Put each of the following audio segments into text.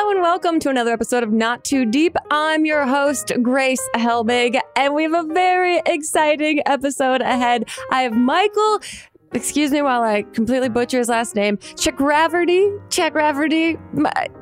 Hello and welcome to another episode of Not Too Deep. I'm your host, Grace Helbig, and we have a very exciting episode ahead. I have Michael. Excuse me while I completely butcher his last name. Chakraverty. Chakraverty.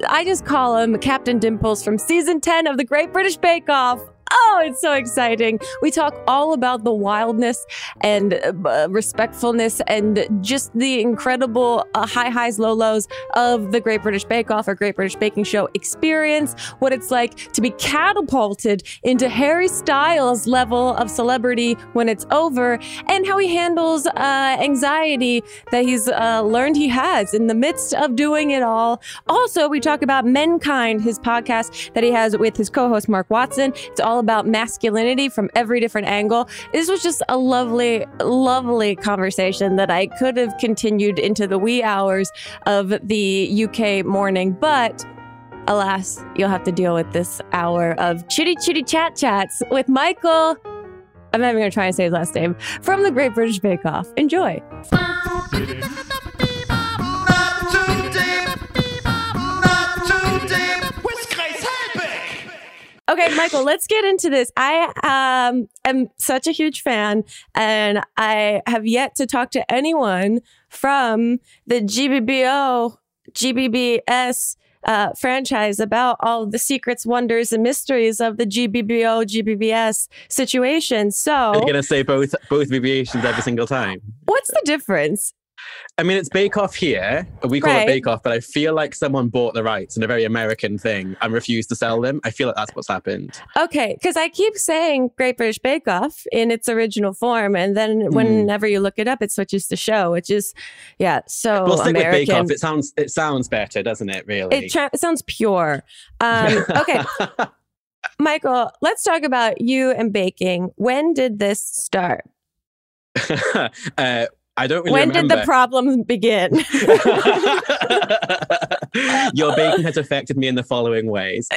I just call him Captain Dimples from season 10 of the Great British Bake Off. Oh, it's so exciting. We talk all about the wildness and uh, respectfulness and just the incredible uh, high highs, low lows of the Great British Bake Off or Great British Baking Show experience, what it's like to be catapulted into Harry Styles level of celebrity when it's over, and how he handles uh, anxiety that he's uh, learned he has in the midst of doing it all. Also, we talk about Menkind, his podcast that he has with his co host Mark Watson. It's all all about masculinity from every different angle. This was just a lovely, lovely conversation that I could have continued into the wee hours of the UK morning, but alas, you'll have to deal with this hour of chitty chitty chat chats with Michael. I'm not even going to try and say his last name from the Great British Bake Off. Enjoy. Okay, Michael, let's get into this. I um, am such a huge fan, and I have yet to talk to anyone from the GBBO, GBBS uh, franchise about all the secrets, wonders, and mysteries of the GBBO, GBBS situation. So, are you going to say both both abbreviations every single time? What's the difference? I mean, it's Bake Off here. We call right. it Bake Off, but I feel like someone bought the rights in a very American thing and refused to sell them. I feel like that's what's happened. Okay, because I keep saying Great British Bake Off in its original form, and then mm. whenever you look it up, it switches to show, which is yeah. So well, stick American. with Bake Off. It sounds it sounds better, doesn't it? Really, it, tra- it sounds pure. Um, okay. Michael, let's talk about you and baking. When did this start? uh, I don't really When remember. did the problems begin? Your bacon has affected me in the following ways.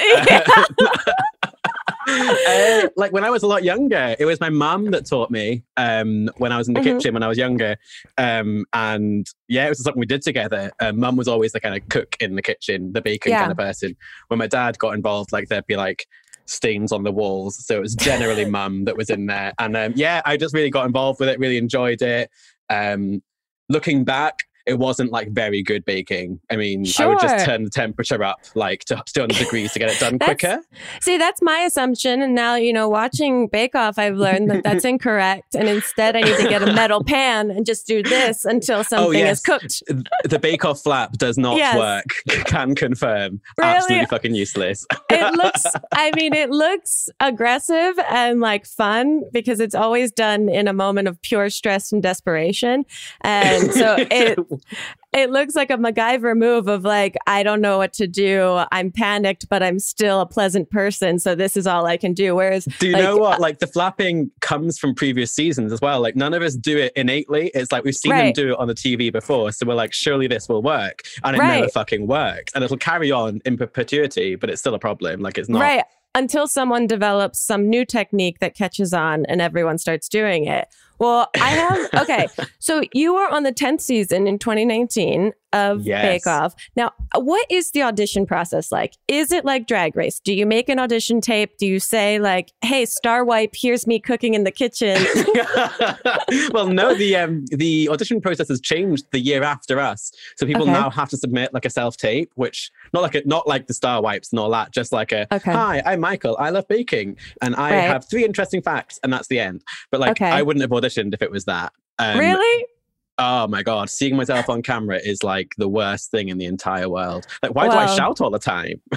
uh, like when I was a lot younger, it was my mum that taught me um, when I was in the mm-hmm. kitchen when I was younger. Um, and yeah, it was something we did together. Uh, mum was always the kind of cook in the kitchen, the bacon yeah. kind of person. When my dad got involved, like there'd be like stains on the walls. So it was generally mum that was in there. And um, yeah, I just really got involved with it, really enjoyed it. Um, looking back, it wasn't like very good baking. I mean, sure. I would just turn the temperature up like to 200 degrees to get it done quicker. See, that's my assumption. And now, you know, watching Bake Off, I've learned that that's incorrect. And instead, I need to get a metal pan and just do this until oh, something oh, yes. is cooked. the Bake Off flap does not yes. work. Can confirm. Really? Absolutely fucking useless. it looks, I mean, it looks aggressive and like fun because it's always done in a moment of pure stress and desperation. And so it, it looks like a MacGyver move of like, I don't know what to do. I'm panicked, but I'm still a pleasant person. So this is all I can do. Whereas, do you like, know what? Uh, like the flapping comes from previous seasons as well. Like none of us do it innately. It's like we've seen right. them do it on the TV before. So we're like, surely this will work. And it right. never fucking works. And it'll carry on in perpetuity, but it's still a problem. Like it's not. Right. Until someone develops some new technique that catches on and everyone starts doing it. Well, I have okay. so you were on the tenth season in 2019 of yes. Bake Off. Now, what is the audition process like? Is it like Drag Race? Do you make an audition tape? Do you say like, "Hey, Star Wipe, here's me cooking in the kitchen"? well, no. The um, the audition process has changed the year after us, so people okay. now have to submit like a self tape, which not like a, not like the Star Wipes and all that, just like a okay. "Hi, I'm Michael. I love baking, and I right. have three interesting facts," and that's the end. But like, okay. I wouldn't have auditioned if it was that. Um, really? Oh my god, seeing myself on camera is like the worst thing in the entire world. Like, why do I shout all the time?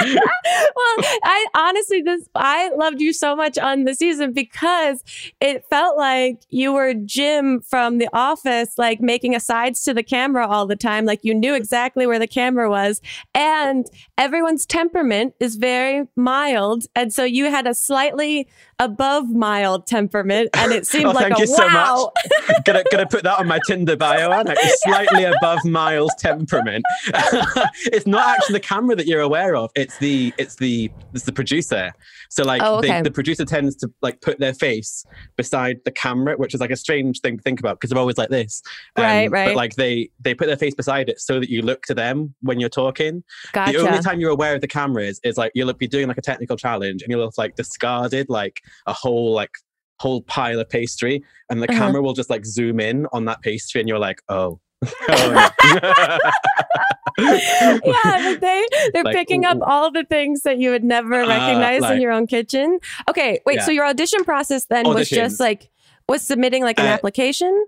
well, I honestly this I loved you so much on the season because it felt like you were Jim from The Office, like making asides to the camera all the time. Like you knew exactly where the camera was, and everyone's temperament is very mild, and so you had a slightly above mild temperament, and it seemed oh, like a wow. So much. gonna gonna put that on my Tinder bio, Anna. It's slightly above mild temperament. it's not actually the camera that you're aware of. It's the it's the it's the producer. So like Oh, okay. the, the producer tends to like put their face beside the camera, which is like a strange thing to think about because they're always like this. Um, Right, right. But like they they put their face beside it so that you look to them when you're talking. Gotcha. The only time you're aware of the cameras is like you'll be doing like a technical challenge and you'll have like discarded like a whole like whole pile of pastry and the Uh-huh. camera will just like zoom in on that pastry and you're like, oh. No. yeah, but they they're Like, picking up all the things that you would never Uh, recognize in your own kitchen. Okay, wait. Yeah. So your audition process then was just like was submitting like an Uh, application.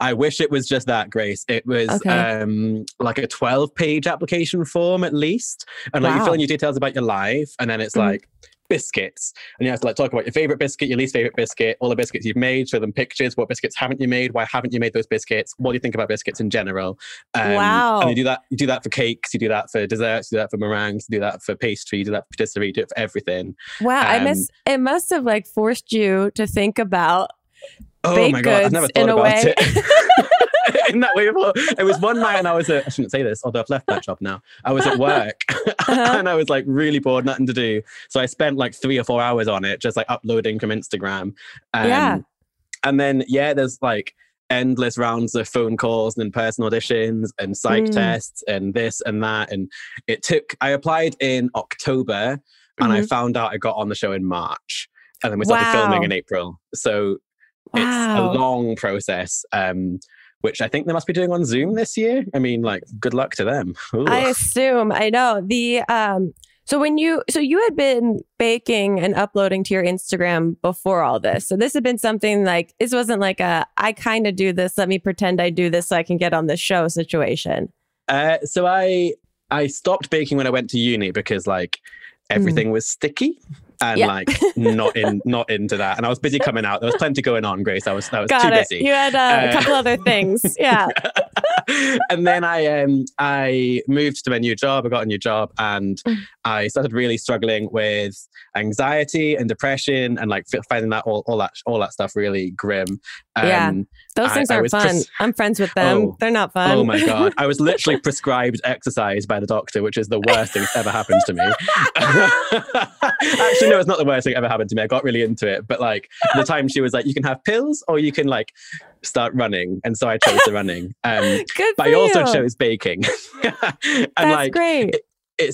I wish it was just that, Grace. It was Okay. um, like a 12 page application form at least. And like you fill in your details about your life, and then it's Mhm. like biscuits. And you have to like talk about your favorite biscuit, your least favorite biscuit, all the biscuits you've made, show them pictures. What biscuits haven't you made? Why haven't you made those biscuits? What do you think about biscuits in general? Um, Wow. And you do that, you do that for cakes, you do that for desserts, you do that for meringues, you do that for pastry, you do that for patisserie, you do it for everything. Wow, I um, miss it must have like forced you to think about Oh baked my god, I've goods never in thought a about way. it. in that way before. It was one night and I was at, I shouldn't say this, although I've left that job now. I was at work Uh-huh. and I was like really bored, nothing to do. So I spent like three or four hours on it, just like uploading from Instagram. Um, Yeah. And then, yeah, there's like endless rounds of phone calls and in-person auditions and psych Mm. tests and this and that. And it took, I applied in October and I Mhm. found out I got on the show in March. And then we started filming in April. So it's Wow. a long process um which i think they must be doing on zoom this year i mean like good luck to them Ooh. I assume I know the um so when you so you had been baking and uploading to your Instagram before all this. So this had been something like this wasn't like a I kind of do this, let me pretend I do this so I can get on the show situation. uh, so i i stopped baking when i went to uni because like everything was sticky and. Yeah. like not in not into that and i was busy coming out there was plenty going on grace i was i was Got too it. busy You had uh, a Uh, couple other things. Yeah. and then I um I moved to my new job. I got a new job, and Mm. I started really struggling with anxiety and depression, and like finding that all, all that all that stuff really grim. Um, Yeah. Those I- things was fun. pres- I'm friends with them. Oh. They're not fun. Oh my god! I was literally prescribed exercise by the doctor, which is the worst thing that's ever happened to me. Actually, no, it's not the worst thing that ever happened to me. I got really into it, but like the time she was like, "You can have pills, or you can like start running," and so I chose the running. Um, Good but I also you. chose baking. and That's like great. it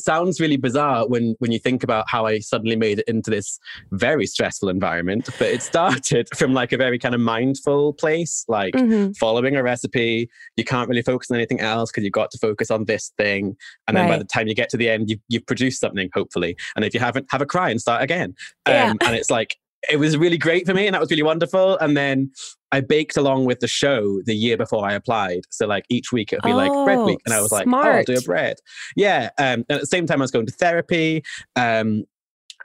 sounds really bizarre when when you think about how I suddenly made it into this very stressful environment. But it started from like a very kind of mindful place, like Mhm. following a recipe. You can't really focus on anything else because you've got to focus on this thing. And then by the time you get to the end, you've, you've produced something, hopefully. And if you haven't, have a cry and start again. Um, Yeah. And it's like, it was really great for me and that was really wonderful. And then I baked along with the show the year before I applied. So like each week it would be like bread Oh, week. And I was like, oh, I'll do a bread. Yeah. Um, and at the same time, I was going to therapy. Um,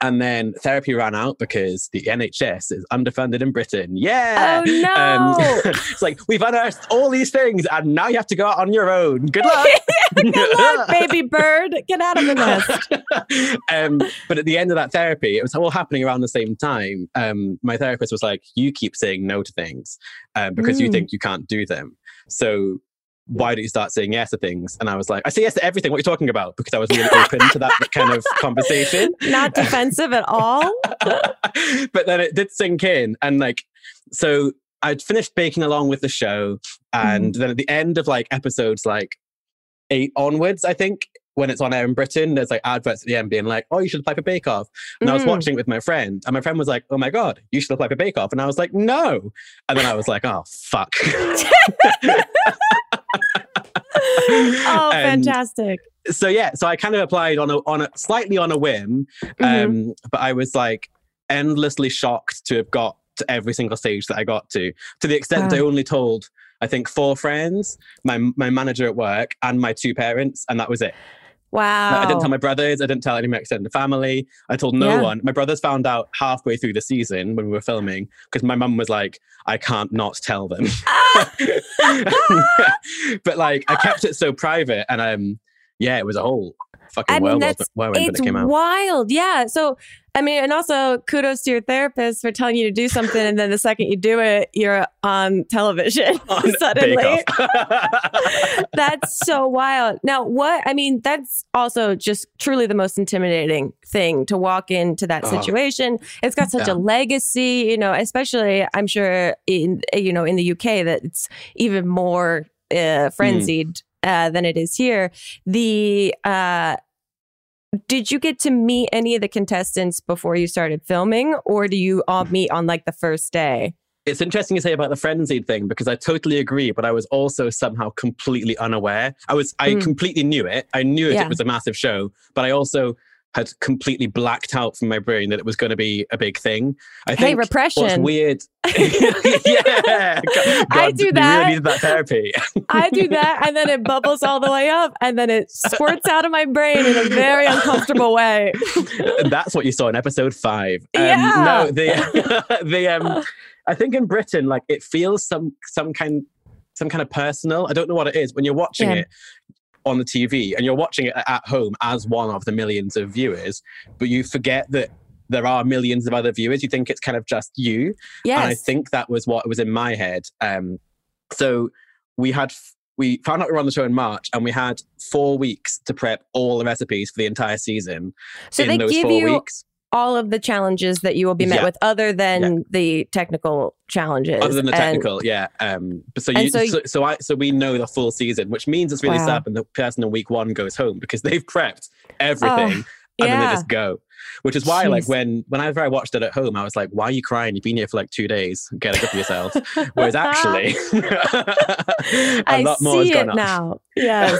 and then therapy ran out because the NHS is underfunded in Britain. Yeah. Oh no. Um, it's like we've unearthed all these things, and now you have to go out on your own. Good luck. Good luck, baby bird. Get out of the nest. um, but at the end of that therapy, it was all happening around the same time. Um, my therapist was like, "You keep saying no to things um, because you Mm. think you can't do them. So why don't you start saying yes to things?" And I was like, "I say yes to everything. What are you talking about?" Because I was really open to that kind of conversation. Not defensive at all. but then it did sink in and like so i'd finished baking along with the show and Mm-hmm. then at the end of like episodes like eight onwards i think when it's on air in britain there's like adverts at the end being like oh you should apply for bake off and i was Mm. watching it with my friend and my friend was like oh my god you should apply for bake off and i was like no and then i was like oh fuck Oh, And fantastic. so yeah, so I kind of applied on a on a slightly on a whim, um, Mhm. but I was like endlessly shocked to have got to every single stage that I got to, to the extent that I only told I think four friends, my my manager at work, and my two parents, and that was it. Wow. I didn't tell my brothers. I didn't tell any of my extended family. I told no Yeah. one. My brothers found out halfway through the season when we were filming because my mum was like, "I can't not tell them." but like, I kept it so private, and um, yeah, it was a whole fucking I mean, whirlwind, when it came out. wild. Yeah. So, I mean, and also kudos to your therapist for telling you to do something, and then the second you do it, you're on television On suddenly. That's so wild. Now, what I mean, that's also just truly the most intimidating thing to walk into that Oh. situation. It's got such Yeah. a legacy, you know, especially I'm sure in you know in the UK that it's even more Hmm. uh, frenzied uh, than it is here. The uh, did you get to meet any of the contestants before you started filming, or do you all meet on like the first day? It's interesting you say about the frenzied thing because I totally agree, but I was also somehow completely unaware. I was, I Mm. completely knew it. I knew it, Yeah. it was a massive show, but I also had completely blacked out from my brain that it was going to be a big thing. I Hey, think what's repression. weird. yeah, God, I do that. really needed that therapy. I do that, and then it bubbles all the way up, and then it squirts out of my brain in a very uncomfortable way. That's what you saw in episode five. Um, Yeah. No, the the um, I think in Britain, like it feels some some kind some kind of personal. I don't know what it is when you're watching Yeah. it on the TV and you're watching it at home as one of the millions of viewers, but you forget that there are millions of other viewers. You think it's kind of just you. Yes. And I think that was what was in my head. Um, so we had we found out we were on the show in March, and we had four weeks to prep all the recipes for the entire season. so in they those give four you weeks, all of the challenges that you will be met Yeah. with, other than Yeah. the technical challenges. other than the And- technical, yeah. Um, but so you, so so, so, I so we know the full season, which means it's really Wow. sad when the person in week one goes home because they've prepped everything. And then they yeah. just go, which is why, like, Jeez. when whenever I watched it at home, I was like, "Why are you crying? You've been here for like two days. Get a grip of yourself." Whereas actually, a I lot more has gone on. now. Yes.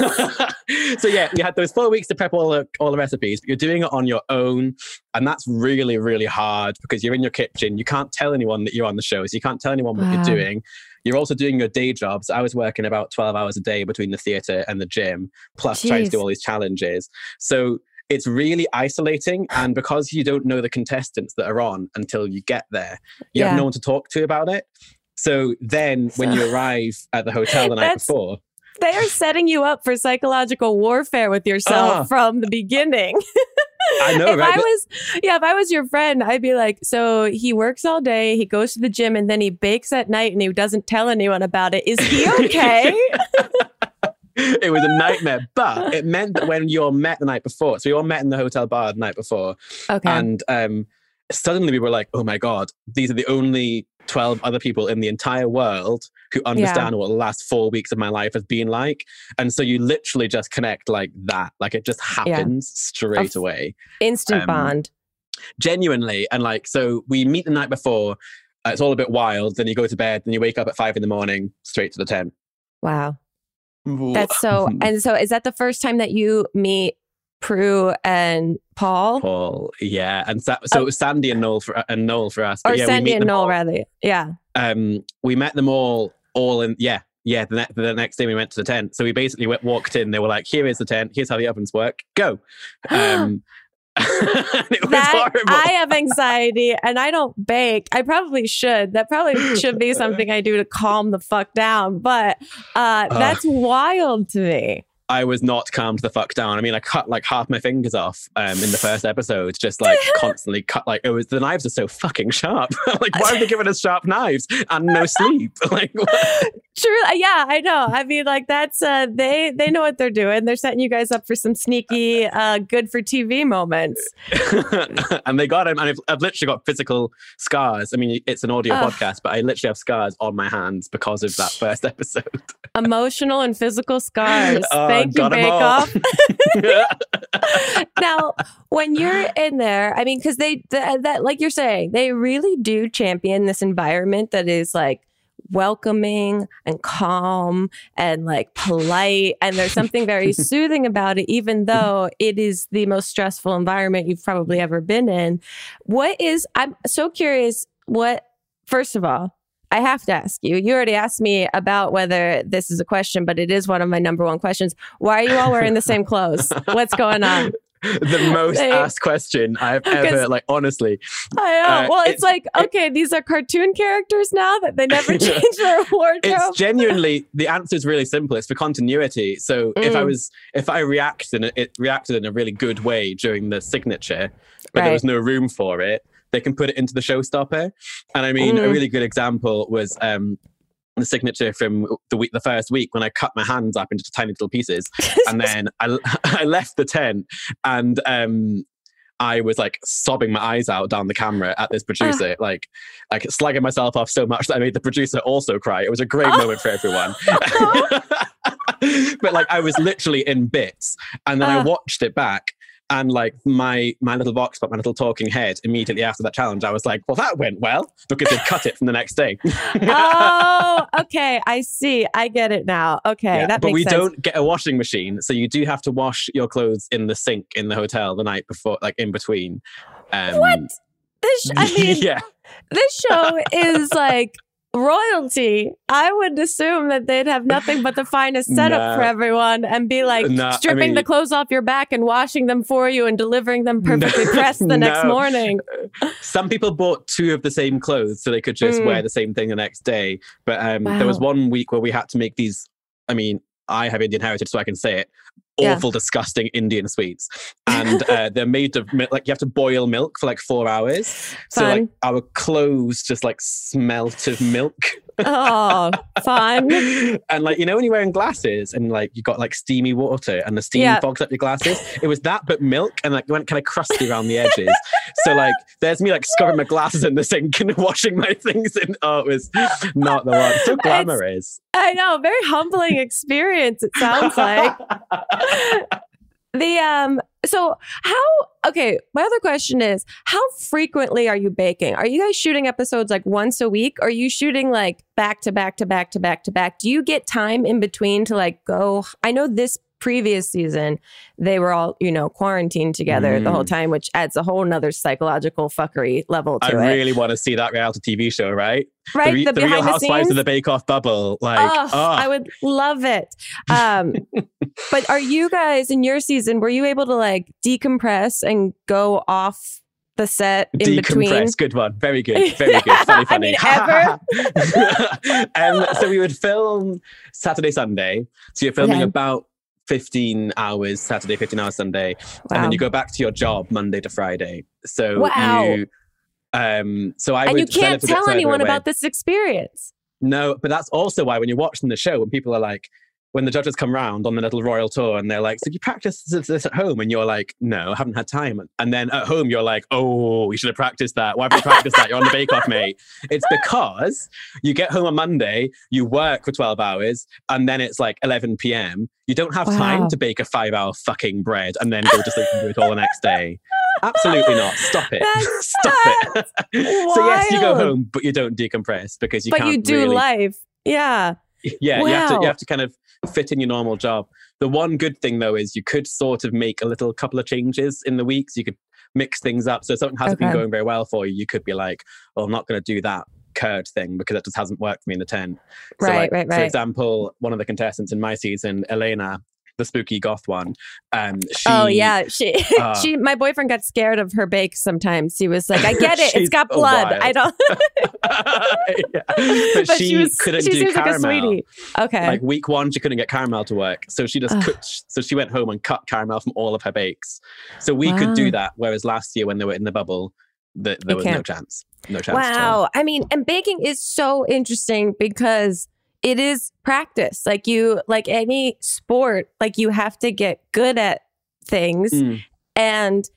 so yeah, we had those four weeks to prep all the all the recipes, but you're doing it on your own, and that's really really hard because you're in your kitchen. You can't tell anyone that you're on the show, so you can't tell anyone what Wow. you're doing. You're also doing your day jobs. I was working about 12 hours a day between the theater and the gym, plus trying to do all these challenges. So it's really isolating, and because you don't know the contestants that are on until you get there, you Yeah. have no one to talk to about it. So then, when you arrive at the hotel the night before, they are setting you up for psychological warfare with yourself Ah. from the beginning. I know, if right? I was, yeah, if I was your friend, I'd be like, so he works all day, he goes to the gym, and then he bakes at night, and he doesn't tell anyone about it. Is he okay? it was a nightmare, but it meant that when you all met the night before, so we all met in the hotel bar the night before, okay. and um, suddenly we were like, oh my God, these are the only 12 other people in the entire world who understand what the last four weeks of my life has been like. And so you literally just connect like that. Like it just happens straight Of- away, Instant um, bond. genuinely. And like, so we meet the night before. Uh, it's all a bit wild. Then you go to bed. Then you wake up at five in the morning, straight to the tent. Wow. That's so, and so is that the first time that you meet Prue and Paul? Paul, yeah, and Sa- so Oh. it was Sandi and Noel for and Noel for us. Or yeah, we Sandi meet and Noel, all. rather. Yeah. Um, we met them all, all in yeah, yeah. The, ne- the next day we went to the tent. So we basically went, walked in. They were like, "Here is the tent. Here's how the ovens work. Go." Um, that. I have anxiety and I don't bake. I probably should. That probably should be something I do to calm the fuck down. But uh, Ugh. that's wild to me. I was not calmed the fuck down. I mean, I cut like half my fingers off um, in the first episode, just like constantly cut. Like it was the knives are so fucking sharp. like why are they giving us sharp knives and no sleep? like what? True. uh, Yeah, I know. I mean, like that's uh, they they know what they're doing. They're setting you guys up for some sneaky, uh, good for TV moments. and they got him, and I've, I've literally got physical scars. I mean, it's an audio Ugh. podcast, but I literally have scars on my hands because of that first episode. Emotional and physical scars. Oh, Thank you, got 'em Bake. Off. now, when you're in there, I mean, because they th- uh, that like you're saying, they really do champion this environment that is like welcoming and calm and like polite and there's something very soothing about it even though it is the most stressful environment you've probably ever been in what is i'm so curious what first of all I have to ask you. You already asked me about whether this is a question, but it is one of my number one questions. Why are you all wearing the same clothes? What's going on? the most They- asked question I've ever like honestly. I know. Uh, well, it's, it's- like, okay, these are cartoon characters now that they never change their wardrobe. It's genuinely the answer is really simple. It's for continuity. So if I Mm. was if I reacted in it reacted in a really good way during the signature, but there was no room for it, they can put it into the showstopper. And I mean, a Mm. really good example was um the signature from the week, the first week when I cut my hands up into tiny little pieces, and then I, I left the tent and um I was like sobbing my eyes out down the camera at this producer, like like slagging myself off so much that I made the producer also cry. It was a great Oh. moment for everyone. but like I was literally in bits, and then I Uh. watched it back. And like my my little box, but my little talking head, immediately after that challenge, I was like, "Well, that went well," because they cut it from the next day. oh, okay. I see. I get it now. Okay, Yeah, that but we sense. don't get a washing machine, so you do have to wash your clothes in the sink in the hotel the night before, like in between. Um, What? This, I mean, yeah, this show is like royalty. I would assume that they'd have nothing but the finest setup Nah. for everyone and be like Nah, I stripping the clothes off your back and washing them for you and delivering them perfectly pressed the next morning. some people bought two of the same clothes so they could just Mm. wear the same thing the next day. But um, there was one week where we had to make these. I mean, I have Indian heritage, so I can say it. Yeah. Awful, disgusting Indian sweets, and uh, they're made of milk. Like you have to boil milk for like four hours. So like our clothes just like smelt of milk. Oh, fun. and like you know when you're wearing glasses and like you got like steamy water and the steam fogs up your glasses it was that but milk and like it went kind of crusty around the edges so like there's me like scrubbing my glasses in the sink and washing my things in oh it was not the one so glamorous I know, very humbling experience. It sounds like. the um so how okay my other question is how frequently are you baking? Are you guys shooting episodes like once a week? Are you shooting like back to back to back to back to back? Do you get time in between to like go i know this previous season they were all you know quarantined together the whole Mm. time which adds a whole nother psychological fuckery level I to it really want to see that reality TV show, right? right the, re- the, the Real behind the Housewives scenes of the Bake Off bubble. Like, oh, oh, I would love it. Um, but are you guys in your season? Were you able to like decompress and go off the set in between? decompress. Good one. Very good. Very good. Funny, I funny. mean, ever? um, so we would film Saturday, Sunday. So you're filming Okay. about 15 hours Saturday, 15 hours Sunday. And then you go back to your job Monday to Friday. So Wow. you. Um, so I and you can't it a bit tell anyone away. about this experience. No, but that's also why when you're watching the show, when people are like, when the judges come round on the little royal tour and they're like, So you practice this, this at home? And you're like, No, I haven't had time. And then at home, you're like, Oh, you should have practiced that. Why haven't you practiced that? You're on the bake off, mate. It's because you get home on Monday, you work for 12 hours, and then it's like 11 p.m. You don't have Wow. time to bake a five hour fucking bread and then go to sleep and do it all the next day. Absolutely not. Stop it. Stop it. so yes, you go home, but you don't decompress because you but you do really life. Yeah. Yeah, you have to you have to kind of fit in your normal job. The one good thing though is you could sort of make a little couple of changes in the weeks. You could mix things up. So if something hasn't Okay. been going very well for you, you could be like, "Oh, I'm not going to do that curd thing because it just hasn't worked for me in the tent." So Right, like, right, For example, one of the contestants in my season, Elena, the spooky goth one, um, she, oh yeah, she uh, she my boyfriend got scared of her bake sometimes. He was like, "I get it, it's got blood. wild. I don't." Yeah. But, but she, she was couldn't she do caramel. like a sweetie. Okay. Like week one, she couldn't get caramel to work, so she just cut. So she went home and cut caramel from all of her bakes. So we could do that. Whereas last year, when they were in the bubble, th- there was no can't. chance. No chance. Wow. I mean, and baking is so interesting because it is practice. Like you, like any sport, like you have to get good at things. Mm. And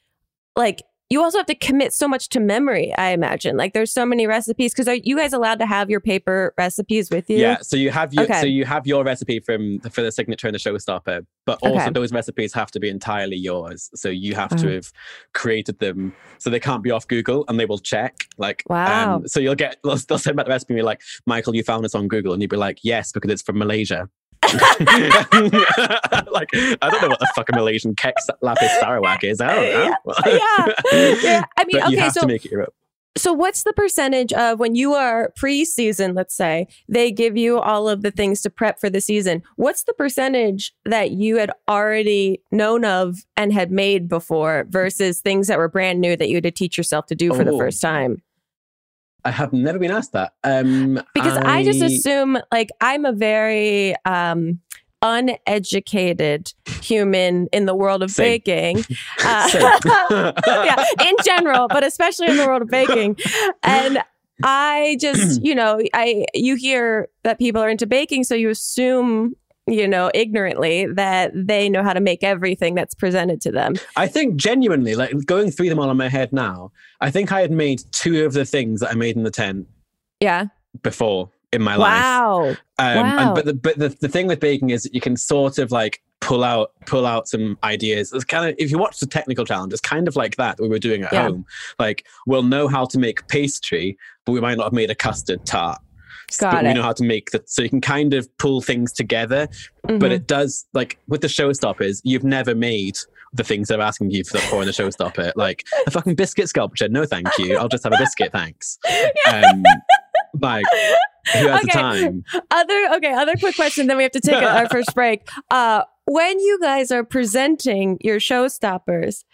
like you also have to commit so much to memory, I imagine. Like there's so many recipes. Cause are you guys allowed to have your paper recipes with you? Yeah. So you have your Okay. so you have your recipe from for the signature and the showstopper, but also Okay. those recipes have to be entirely yours. So you have to have created them, so they can't be off Google, and they will check. Like, Wow. Um, so you'll get they'll, they'll send back the recipe, and be like, Michael, you found this on Google, and you'd be like, yes, because it's from Malaysia. like I don't know what the fuck a Malaysian kek lapis sarawak is. I don't know. yeah. Yeah. I mean, but you okay. have So to make it your own. So, what's the percentage of when you are pre-season? Let's say they give you all of the things to prep for the season. What's the percentage that you had already known of and had made before versus things that were brand new that you had to teach yourself to do for the Oh. first time? I have never been asked that. Um, Because I, just assume, like, I'm a very um, uneducated human in the world of Same. baking. Uh, yeah, in general, but especially in the world of baking. And I just, you know, I you hear that people are into baking, so you assume, you know, ignorantly that they know how to make everything that's presented to them. I think genuinely, like going through them all in my head now, I think I had made two of the things that I made in the tent Yeah. before in my life. Wow. Um, Wow. and, but the, but the, the thing with baking is that you can sort of like pull out pull out some ideas. It's kind of if you watch the technical challenge, it's kind of like that we were doing at Yeah. home. Like we'll know how to make pastry, but we might not have made a custard tart. Got but it. we know how to make that, so you can kind of pull things together. But Mhm. it does like with the showstoppers, you've never made the things they're asking you for, for in the showstopper, like a fucking biscuit sculpture. No, thank you. I'll just have a biscuit, thanks. Um, like who has the time? Other okay, other quick question. Then we have to take our first break. Uh, when you guys are presenting your showstoppers,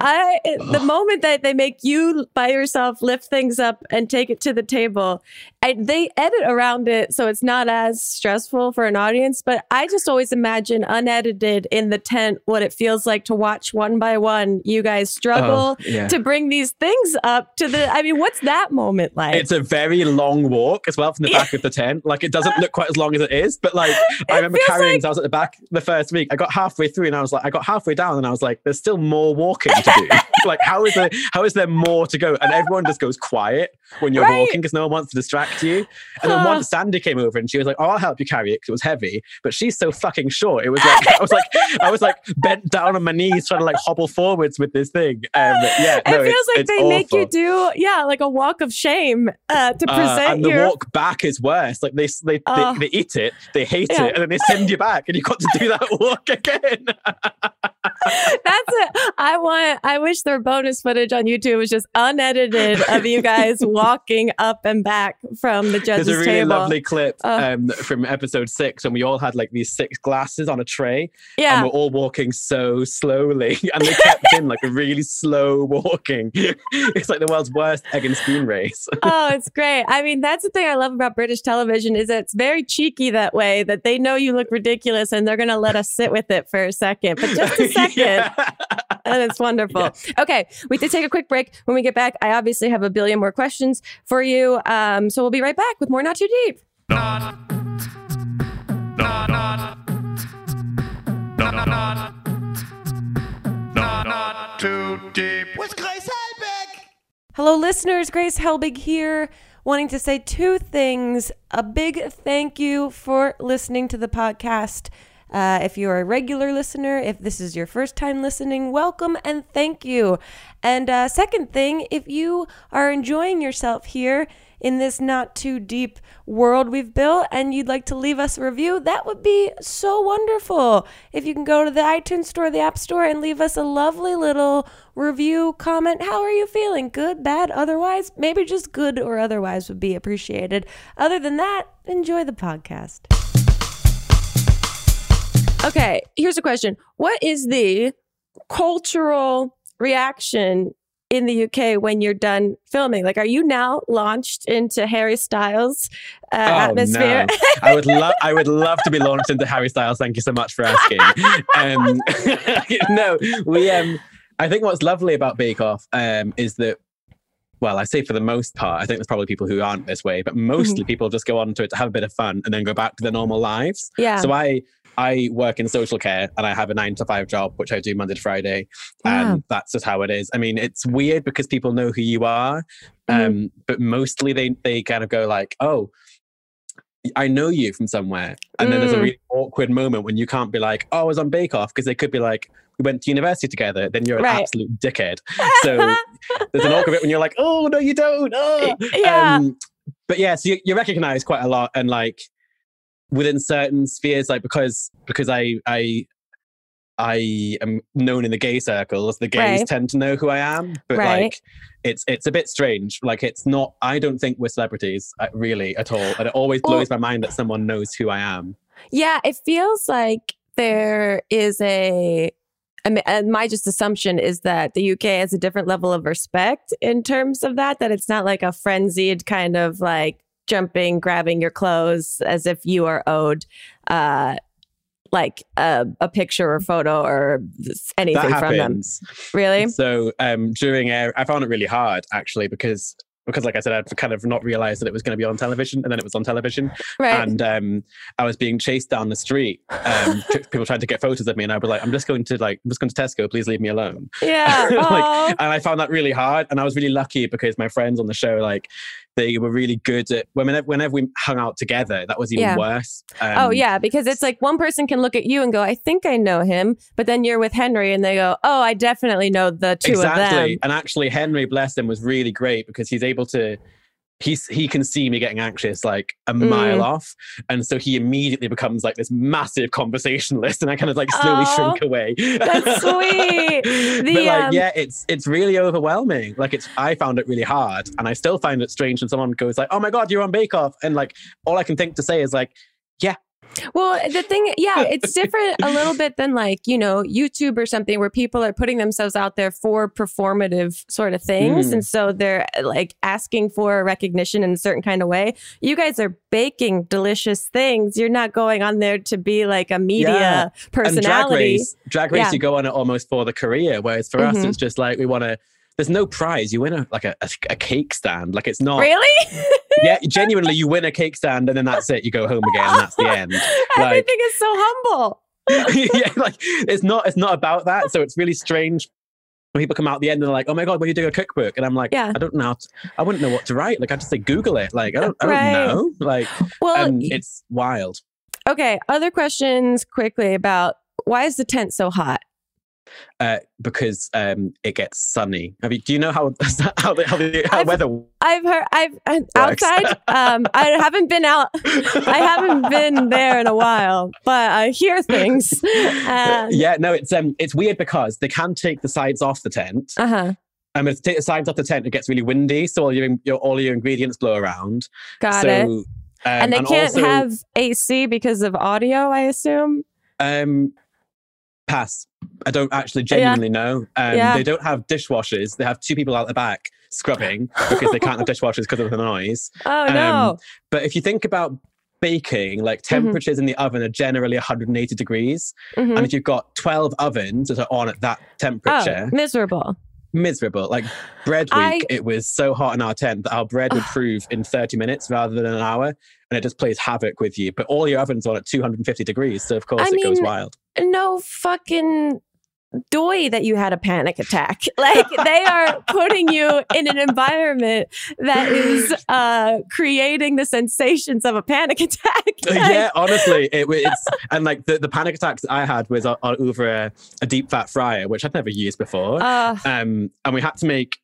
I the moment that they make you by yourself lift things up and take it to the table, I, they edit around it so it's not as stressful for an audience. But I just always imagine unedited in the tent what it feels like to watch one by one you guys struggle Oh, yeah. to bring these things up to the. I mean, what's that moment like? It's a very long walk as well from the back of the tent. Like it doesn't look quite as long as it is, but like I remember carrying. like- I was at the back the first week. I got halfway through and I was like, I got halfway down and I was like, there's still more walking to do. like how is there how is there more to go? And everyone just goes quiet when you're Right. walking because no one wants to distract you. And then once Sandi came over and she was like, "Oh, I'll help you carry it because it was heavy," but she's so fucking short. It was like I was like I was like bent down on my knees trying to like hobble forwards with this thing. Um, yeah, it no, feels it's- like it's they make you do yeah like a walk of shame uh, to Uh, present and the your walk back is worse. Like they they, Oh. they, they eat it, they hate Yeah. it, and then they send you back, and you've got to do that walk again. that's it i want i wish their bonus footage on youtube was just unedited of you guys walking up and back from the judges There's a really table lovely clip Uh. um, from episode six, and we all had like these six glasses on a tray, yeah and we're all walking so slowly, and they kept in like a really slow walking. it's like the world's worst egg and spoon race. oh it's great i mean that's the thing i love about british television is it's very cheeky that way that they know you look ridiculous and they're gonna let us sit with it for a second but just second Yeah. and it's wonderful. Okay, we did take a quick break. When we get back, I obviously have a billion more questions for you. Um, so we'll be right back with more Not Too Deep. Not too deep with Grace Helbig. Hello, listeners. Grace Helbig here, wanting to say two things. A big thank you for listening to the podcast. Uh, if you're a regular listener, if this is your first time listening, welcome and thank you. And uh, second thing, if you are enjoying yourself here in this not too deep world we've built and you'd like to leave us a review, that would be so wonderful. If you can go to the iTunes store, the App Store, and leave us a lovely little review, comment. How are you feeling? Good, bad, otherwise? Maybe just good or otherwise would be appreciated. Other than that, enjoy the podcast. Okay, here's a question What is the cultural reaction in the UK when you're done filming? Like, are you now launched into Harry Styles uh, atmosphere? Oh, No. I would love I would love to be launched into Harry Styles. Thank you so much for asking. Um, no, we um I think what's lovely about Bake Off um is that well, I say for the most part, I think there's probably people who aren't this way, but mostly Mm-hmm. people just go on to it to have a bit of fun and then go back to their normal lives. yeah. So I I work in social care and I have a nine to five job, which I do Monday to Friday. Wow. And that's just how it is. I mean, it's weird because people know who you are. Um, Mhm. but mostly they they kind of go like, oh, I know you from somewhere. And then there's a Mm. really awkward moment when you can't be like, oh, I was on Bake Off, because they could be like, we went to university together, then you're an Right. absolute dickhead. So there's an awkward bit when you're like, oh no, you don't. Oh. Yeah. Um, but yeah, so you, you recognize quite a lot, and like within certain spheres, like because because I I I am known in the gay circles. The gays Right. tend to know who I am, but Right. like it's it's a bit strange. Like it's not. I don't think we're celebrities uh, really at all, and it always Well- blows my mind that someone knows who I am. Yeah, it feels like there is a. I mean, and my just assumption is that the UK has a different level of respect in terms of that. That it's not like a frenzied kind of like jumping, grabbing your clothes as if you are owed, uh, like a, a picture or photo or anything from them. Really? So um, during air, I found it really hard actually because because like I said, I'd kind of not realized that it was going to be on television, and then it was on television, Right. and um, I was being chased down the street. Um, people trying to get photos of me, and I was like, "I'm just going to like, I'm just going to Tesco. Please leave me alone." yeah. Like, and I found that really hard. And I was really lucky because my friends on the show, like, they were really good at whenever whenever we hung out together. That was even Yeah. worse. Um, oh yeah, because it's like one person can look at you and go, "I think I know him," but then you're with Henry and they go, "Oh, I definitely know the two of them. exactly. them." And actually, Henry, bless him, was really great because he's able to. He's, he can see me getting anxious like a Mm. mile off. And so he immediately becomes like this massive conversationalist and I kind of like slowly Oh, shrink away. that's sweet. but like, um, yeah, it's it's really overwhelming. Like it's I found it really hard. And I still find it strange when someone goes like, Oh my god, you're on Bake Off. And like all I can think to say is like, Well, the thing, yeah, it's different a little bit than like, you know, YouTube or something where people are putting themselves out there for performative sort of things. Mm. And so they're like asking for recognition in a certain kind of way. You guys are baking delicious things. You're not going on there to be like a media Yeah. and drag personality. race, drag race, Yeah. you go on it almost for the career. Whereas for us, Mhm. it's just like we want to. There's no prize. You win a like a, a, a cake stand. Like it's not. Really? Yeah, genuinely, you win a cake stand and then that's it. You go home again and that's the end. Like- Everything is so humble. yeah, like it's not. It's not about that. So it's really strange. When people come out at the end and they're like, "Oh my god, when you doing a cookbook?" and I'm like, Yeah. "I don't know. To, I wouldn't know what to write. Like I just say Google it. Like I don't. I don't know. Like Well, it's wild. okay. Other questions quickly about why is the tent so hot? Uh, because um, it gets sunny. Have you, do you know how how the, how, the, how I've- weather? I've heard I've uh, outside. um, I haven't been out. I haven't been there in a while, but I hear things. Um, yeah, no, it's um, it's weird because they can take the sides off the tent. Uh huh. And if take the sides off the tent, it gets really windy, so all your, your all your ingredients blow around. Got so, it. Um, And they can't also, have AC because of audio. I assume. um, pass. I don't actually genuinely know. Um, Yeah. They don't have dishwashers. They have two people out the back scrubbing because they can't have dishwashers because of the noise. Oh Um, no. But if you think about baking, like Mm-hmm. temperatures in the oven are generally 180 degrees. Mhm. And if you've got 12 ovens that are on at that temperature, Oh, miserable. miserable. Like bread I- week, it was so hot in our tent that our bread would prove in 30 minutes rather than an hour. And it just plays havoc with you. But all your ovens are on at 250 degrees. So, of course, I it goes wild. No fucking doy that you had a panic attack. Like they are putting you in an environment that is uh, creating the sensations of a panic attack. Like, yeah, honestly, it, it's and like the, the panic attacks I had was o- o- over a, a deep fat fryer, which I'd never used before. Uh, um, and we had to make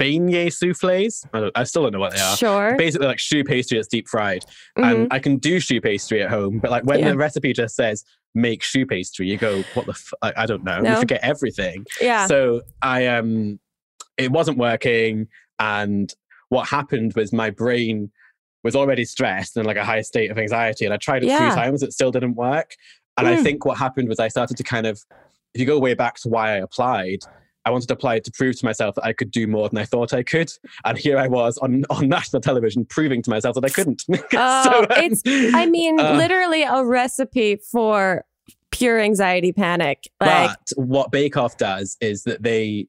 beignet souffles. I, don't, I still don't know what they are. sure. Basically, like choux pastry that's deep fried. Mhm. And I can do choux pastry at home, but like when Yeah. the recipe just says make choux pastry, you go, what the? F-? I, I don't know. No. You forget everything. yeah. So I um, it wasn't working, and what happened was my brain was already stressed and like a high state of anxiety, and I tried it Yeah. three times, it still didn't work. And I Mm. think what happened was I started to kind of, if you go way back to why I applied. I wanted to apply it to prove to myself that I could do more than I thought I could, and here I was on, on national television proving to myself that I couldn't. Oh, it's- I mean, uh, literally a recipe for pure anxiety panic. Like, but what Bake Off does is that they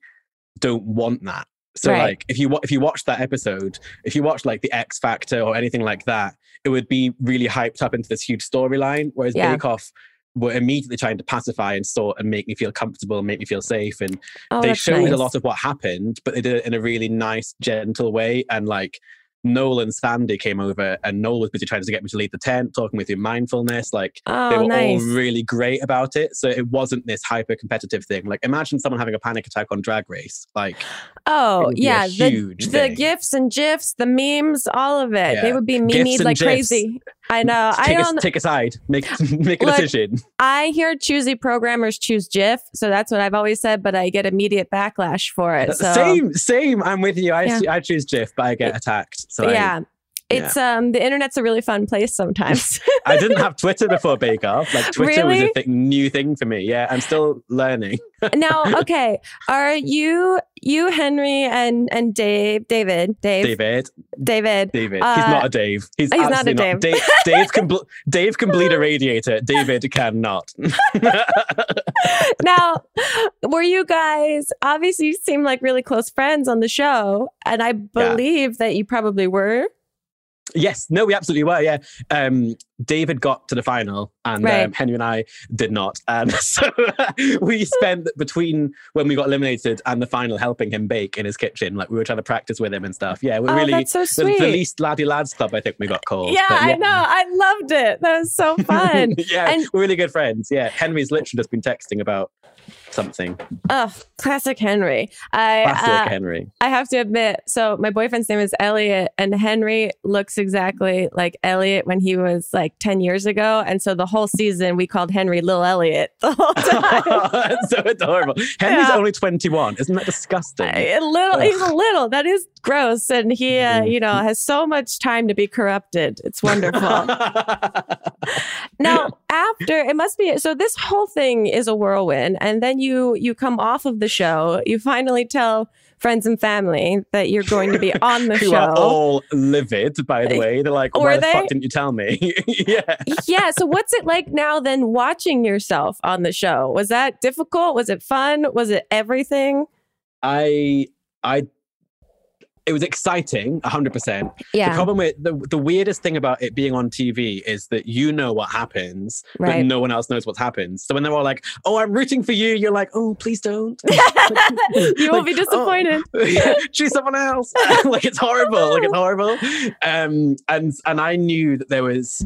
don't want that. So Right. like if you if you watch that episode, if you watch like the X Factor or anything like that, it would be really hyped up into this huge storyline. Whereas Yeah. Bake Off were immediately trying to pacify and sort and make me feel comfortable and make me feel safe. And oh, they showed nice. a lot of what happened, but they did it in a really nice, gentle way. And like Noel and Sandi came over, and Noel was busy trying to get me to leave the tent, talking with you mindfulness. Like they Oh, were nice. all really great about it. So it wasn't this hyper competitive thing. Like imagine someone having a panic attack on Drag Race. Like Oh would be a yeah, the, huge the gifs and gifs, the memes, all of it. They would be and like gifs. crazy. I know. I take, a, don't. take a side. Make make a Look, decision. I hear choosy programmers choose GIF, so that's what I've always said. But I get immediate backlash for it. Uh, so Same, same. I'm with you. I, Yeah. I choose GIF, but I get uh, attacked. So yeah. It's um the internet's a really fun place sometimes. I didn't have Twitter before Bake Off. Like Twitter was a thing, new thing for me. Yeah, I'm still learning. now, okay, are you you Henry and and Dave David Dave David, David? David. Uh, he's not a Dave. He's, he's not a Dave. Dave, Dave can bl- Dave can bleed a radiator. David cannot. now, were you guys obviously you seem like really close friends on the show, and I believe that you probably were. Yes, no, we absolutely were. Yeah, um, David got to the final, and Right. um, Henry and I did not. And so we spent between when we got eliminated and the final helping him bake in his kitchen. Like we were trying to practice with him and stuff. Yeah, we're oh, really that's so sweet. the least laddie lads club. I think we got called. yeah, But I know. I loved it. That was so fun. yeah, And- we're really good friends. Yeah, Henry's literally just been texting about something. oh, classic Henry. I Classic uh, Henry. I have to admit, so my boyfriend's name is Elliot, and Henry looks exactly like Elliot when he was like 10 years ago. And so the whole season we called Henry Lil Elliot the whole time. That's so adorable. Henry's Yeah. only 21. Isn't that disgusting? a little, he's a little. That is gross. And he, uh, Mhm. you know, has so much time to be corrupted. It's wonderful. now after it must be so this whole thing is a whirlwind and then you you come off of the show you finally tell friends and family that you're going to be on the Who show are all livid, by the way. They're like, why the they? fuck didn't you tell me? yeah. yeah so what's it like now then watching yourself on the show was that difficult was it fun was it everything I, I, it was exciting, 100%. yeah The problem with the, the weirdest thing about it being on TV is that you know what happens, but no one else knows what happens. So when they're all like, "Oh, I'm rooting for you," you're like, "Oh, please don't." you won't be Like, oh, disappointed yeah, choose someone else. like it's horrible. Like it's horrible. Um, and and I knew that there was.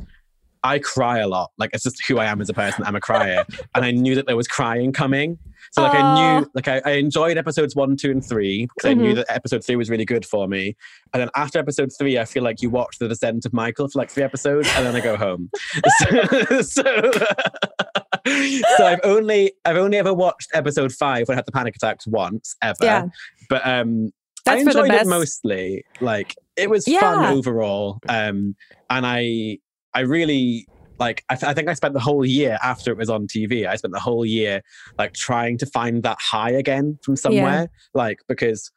I cry a lot. Like it's just who I am as a person. I'm a crier, and I knew that there was crying coming. So like I knew, like I, I enjoyed episodes one, two, and three because I knew Mhm. that episode three was really good for me. And then after episode three, I feel like you watch the descent of Michael for like three episodes, and then I go home. so, so, so I've only I've only ever watched episode five when I had the panic attacks once ever. yeah But um, That's I enjoyed it mostly. Like it was Yeah. fun overall. Um, and I I really like. I, th- I think I spent the whole year after it was on TV. I spent the whole year like trying to find that high again from somewhere. Like because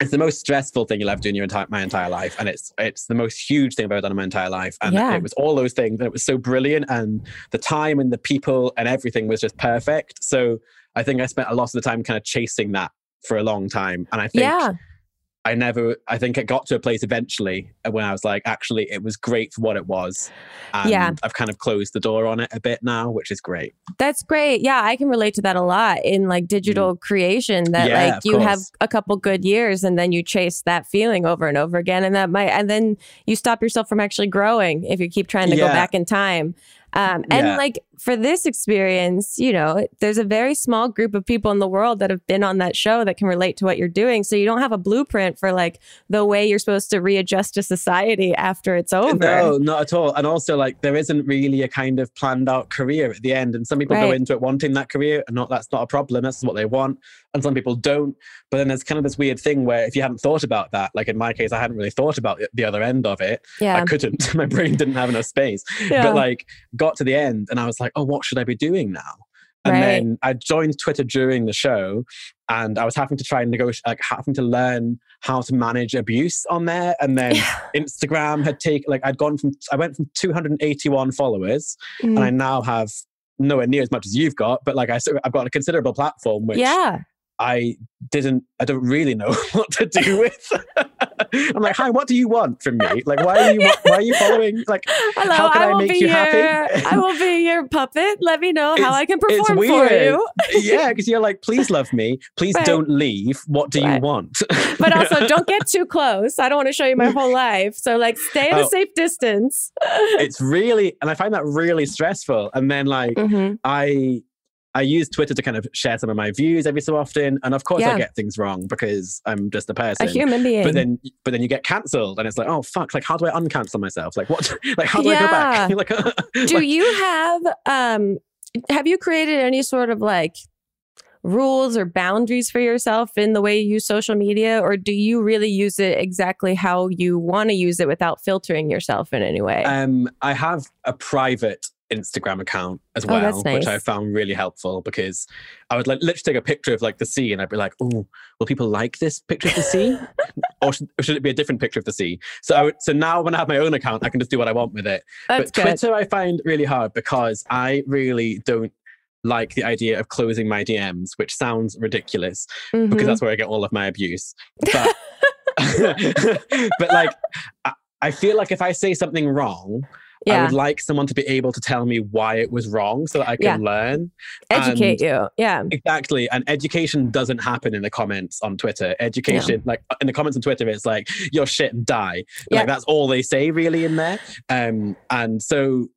it's the most stressful thing you'll ever do in your entire my entire life, and it's it's the most huge thing I've ever done in my entire life. And Yeah. it was all those things, and it was so brilliant, and the time and the people and everything was just perfect. So I think I spent a lot of the time kind of chasing that for a long time, and I think yeah I never, I think it got to a place eventually when I was like, actually, it was great for what it was. And Yeah. I've kind of closed the door on it a bit now, which is great. That's great. Yeah, I can relate to that a lot in like digital creation that Mm. Yeah, like you have a couple good years and then you chase that feeling over and over again and that might and then you stop yourself from actually growing if you keep trying to go back in time. Um, and Yeah. like for this experience, you know, there's a very small group of people in the world that have been on that show that can relate to what you're doing. So you don't have a blueprint for like the way you're supposed to readjust to society after it's over. No, not at all. And also, like, there isn't really a kind of planned out career at the end. And some people go into it wanting that career, and not that's not a problem. That's what they want. And some people don't. But then there's kind of this weird thing where if you hadn't thought about that, like in my case, I hadn't really thought about the- the other end of it. Yeah. I couldn't. my brain didn't have enough space. Yeah. But like, got to the end, and I was like, oh, what should I be doing now? And Right. then I joined Twitter during the show, and I was having to try and negotiate, like having to learn how to manage abuse on there. And then Instagram had taken, like, I'd gone from, I went from 281 followers, Mm. and I now have nowhere near as much as you've got, but like, I, I've got a considerable platform, which yeah. I didn't, I don't really know what to do with. I'm like, hi, what do you want from me? Like, why are you, why are you following? Like, Hello, how can I I will make you your, happy? I will be your puppet. Let me know how It's- I can perform for you. yeah, because you're like, please love me. Please Right. don't leave. What do you want? But also, don't get too close. I don't want to show you my whole life. So, like, stay at a Oh. safe distance. it's really, and I find that really stressful. And then, like, Mhm. I, I use Twitter to kind of share some of my views every so often, and of course Yeah. I get things wrong because I'm just a person. A human being. but then, but then you get cancelled, and it's like, oh fuck! Like, how do I uncancel myself? Like, what? Like, how do I go back? like, Do you have um have you created any sort of like rules or boundaries for yourself in the way you use social media or do you really use it exactly how you want to use it without filtering yourself in any way? Um, I have a private Instagram account as Oh, well, which I found really helpful because I would like literally take a picture of like the sea and I'd be like, oh, will people like this picture of the sea? or, should, or should it be a different picture of the sea? So I would, so now when I have my own account, I can just do what I want with it. That's but good. Twitter I find really hard because I really don't like the idea of closing my DMs, which sounds ridiculous because Mhm. that's where I get all of my abuse. But, but like, I, I feel like if I say something wrong, I would like someone to be able to tell me why it was wrong so that I can learn. Educate and- you. Yeah. Exactly. And education doesn't happen in the comments on Twitter. Education, like in the comments on Twitter, it's like, you're shit and die. Yeah. Like that's all they say really in there. Um, and so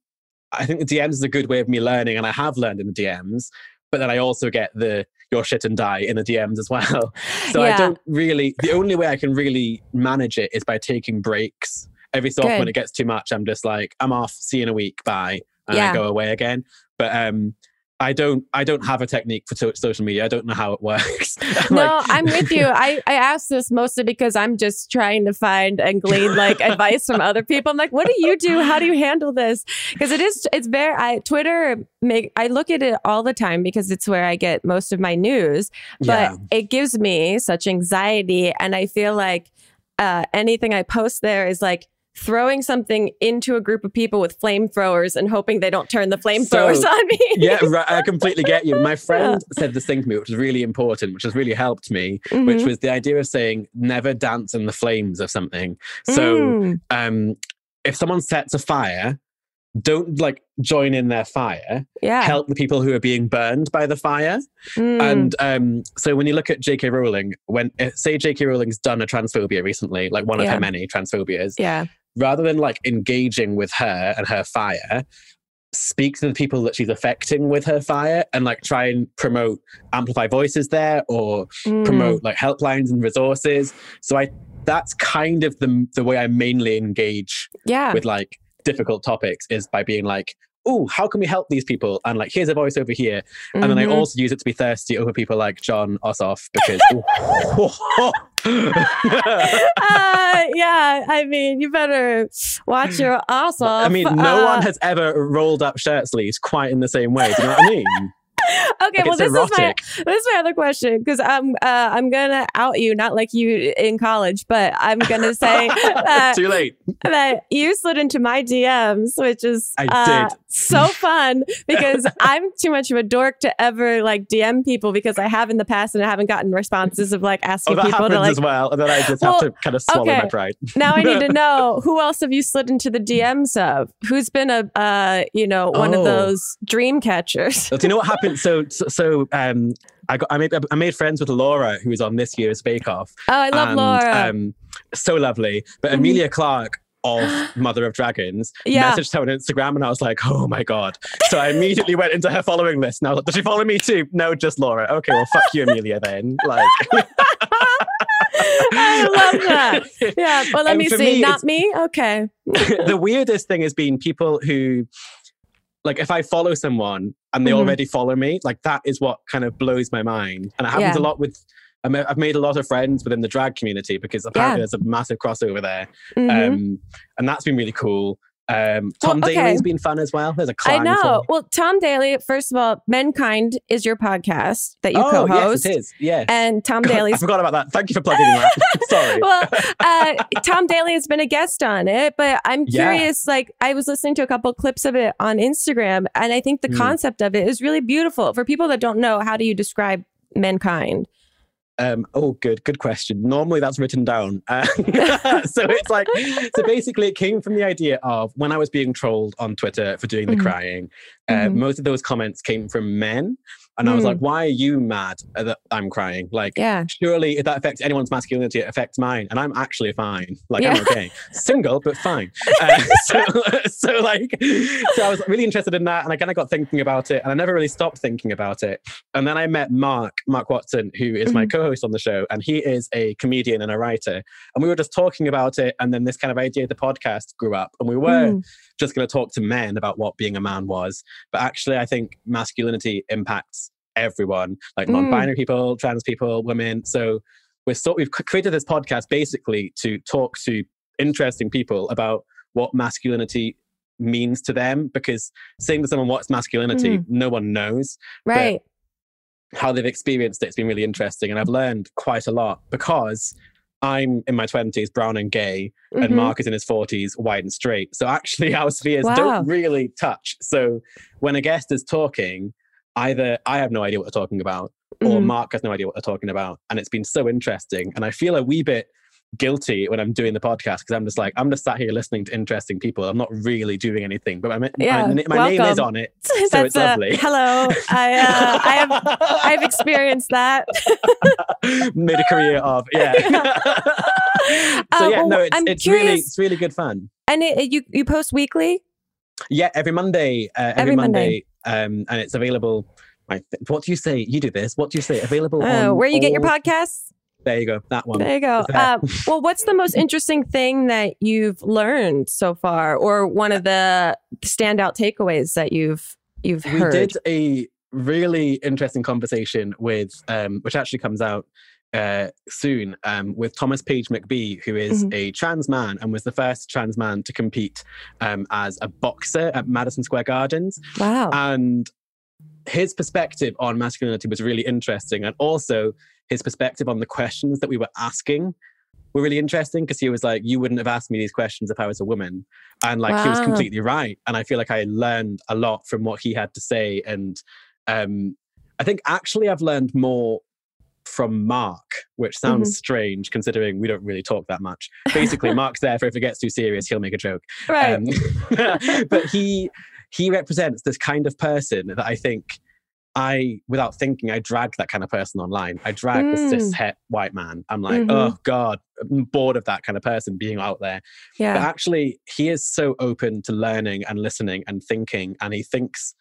I think the DMs is a good way of me learning, and I have learned in the DMs, but then I also get the your shit and die in the DMs as well. So I don't really the only way I can really manage it is by taking breaks. Every so often when it gets too much, I'm just like, I'm off, see you in a week, bye. And Yeah. I go away again. But um I don't I don't have a technique for so- social media. I don't know how it works. No, I'm with you. I, I asked this mostly because I'm just trying to find and glean like advice from other people. I'm like, what do you do? How do you handle this? Because it is, it's very, I, Twitter make, I look at it all the time because it's where I get most of my news, but yeah. it gives me such anxiety. And I feel like uh, anything I post there is like, Throwing something into a group of people with flamethrowers and hoping they don't turn the flamethrowers So- on me. yeah, right. I completely get you. My friend said this thing to me, which was really important, which has really helped me, which Mhm. was the idea of saying never dance in the flames of something. So Mm. um, if someone sets a fire, don't like join in their fire. yeah. Help the people who are being burned by the fire. Mm. And um, so when you look at J.K. Rowling, when say J.K. Rowling's done a transphobia recently, like one of Yeah. her many transphobias, yeah. Rather than like engaging with her and her fire, speak to the people that she's affecting with her fire and like try and promote amplify voices there or Mm. promote like helplines and resources. So I that's kind of the the way I mainly engage Yeah. with like difficult topics is by being like, oh, how can we help these people? And like, here's a voice over here. And then I also use it to be thirsty over people like Jon Ossoff because. uh, yeah, I mean, you better watch your ass off. I mean, no Uh, one has ever rolled up shirt sleeves quite in the same way. Do you know what I mean? Okay, Like, well, this is my this is my other question because I'm uh, I'm gonna out you, not like you in college, but I'm gonna say that, Too late. that you slid into my DMs, which is I uh, did. So fun because I'm too much of a dork to ever like DM people because I have in the past and I haven't gotten responses of like Oh, asking that people to like as well. And then I just Well, have to kind of swallow okay. my pride. now I need to know who else have you slid into the DMs of? Who's been a uh, you know, one Oh. of those dream catchers? Do you know what happened? So, so, so um, I got I made I made friends with Laura, who was on this year's Bake Off. Oh, I love and, Laura. Um, so lovely. But Mhm. Emilia Clarke of Mother of Dragons Yeah. messaged her on Instagram, and I was like, oh my god! So I immediately went into her following list. Now, does she follow me too? No, just Laura. Okay, well, fuck you, Emilia. Then, like, I love that. Yeah. Well, let And me see. me, Not me. Okay. the weirdest thing has been people who like if I follow someone and they Mhm. already follow me, like that is what kind of blows my mind. And it happens Yeah. a lot with I I've made a lot of friends within the drag community because apparently there's a massive crossover there. Mhm. Um, and that's been really cool. Um, Tom Well, okay. Daley's been fun as well. There's a I know. Well, Tom Daley, first of all, Menkind is your podcast that you oh, co-host. yes, it is. Yeah. And Tom God, I forgot about that. Thank you for plugging that. Sorry. well, uh, Tom Daley has been a guest on it, but I'm Yeah. curious. Like, I was listening to a couple clips of it on Instagram, and I think the Hmm. concept of it is really beautiful. For people that don't know, how do you describe mankind? Um, oh, good, good question. Normally that's written down. Uh, so it's like, so basically it came from the idea of when I was being trolled on Twitter for doing the Mhm. crying, uh, Mhm. most of those comments came from men. And I was Mm. like, why are you mad that I'm crying? Like, Yeah. surely if that affects anyone's masculinity, it affects mine. And I'm actually fine. Like, I'm okay. Single, but fine. Uh, so, so, like, so I was really interested in that. And I kind of got thinking about it. And I never really stopped thinking about it. And then I met Mark, Mark Watson, who is my Mhm. co host on the show. And he is a comedian and a writer. And we were just talking about it. And then this kind of idea of the podcast grew up. And we were Mm. just going to talk to men about what being a man was. But actually, I think masculinity impacts everyone, like Mm. non-binary people, trans people, women. So we're sort we've created this podcast basically to talk to interesting people about what masculinity means to them. Because saying to someone what's masculinity, no one knows Right. how they've experienced it. It's been really interesting, and I've learned quite a lot because. I'm in my 20s, brown and gay, and Mhm. Mark is in his 40s, white and straight. So actually, our spheres Wow. don't really touch. So when a guest is talking, either I have no idea what they're talking about, or Mhm. Mark has no idea what they're talking about. And it's been so interesting. And I feel a wee bit guilty when I'm doing the podcast because I'm just like, I'm just sat here listening to interesting people. I'm not really doing anything, but my, Yeah, my, my name is on it. So it's uh, lovely. hello. I uh, I have I've experienced that. made a career of. Yeah. so Uh, yeah, well, no, it's, I'm it's really it's really good fun. and it- you you post weekly. Yeah, every Monday, uh, every, Every Monday. Monday, um, and it's available. I th- what do you say? You do this. What do you say? Available on where you get your podcasts? There you go. That one. There you go. Uh, well, what's the most interesting thing that you've learned so far, or one of the standout takeaways that you've you've heard? we did a really interesting conversation with, um, which actually comes out uh, soon, um, with Thomas Page McBee, who is Mhm. a trans man and was the first trans man to compete um, as a boxer at Madison Square Gardens. Wow. And his perspective on masculinity was really interesting. And also his perspective on the questions that we were asking were really interesting because he was like, You wouldn't have asked me these questions if I was a woman. And like he was completely right. And I feel like I learned a lot from what he had to say. And um, I think actually I've learned more from Mark, which sounds strange considering we don't really talk that much. Basically, Mark's there for if it gets too serious, he'll make a joke. right. Um, but he he represents this kind of person that I think I, without thinking, I drag that kind of person online. I drag the Mm. cis het white man. I'm like, Mhm. oh God, I'm bored of that kind of person being out there. Yeah. But actually, he is so open to learning and listening and thinking, and he thinks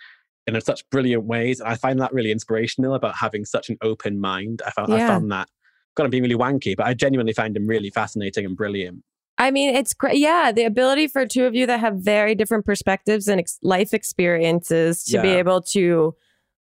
in such brilliant ways. And I find that really inspirational about having such an open mind. I found, I found that. God, I'm being really wanky, but I genuinely find him really fascinating and brilliant. I mean, it's great. Yeah, the ability for two of you that have very different perspectives and ex- life experiences to be able to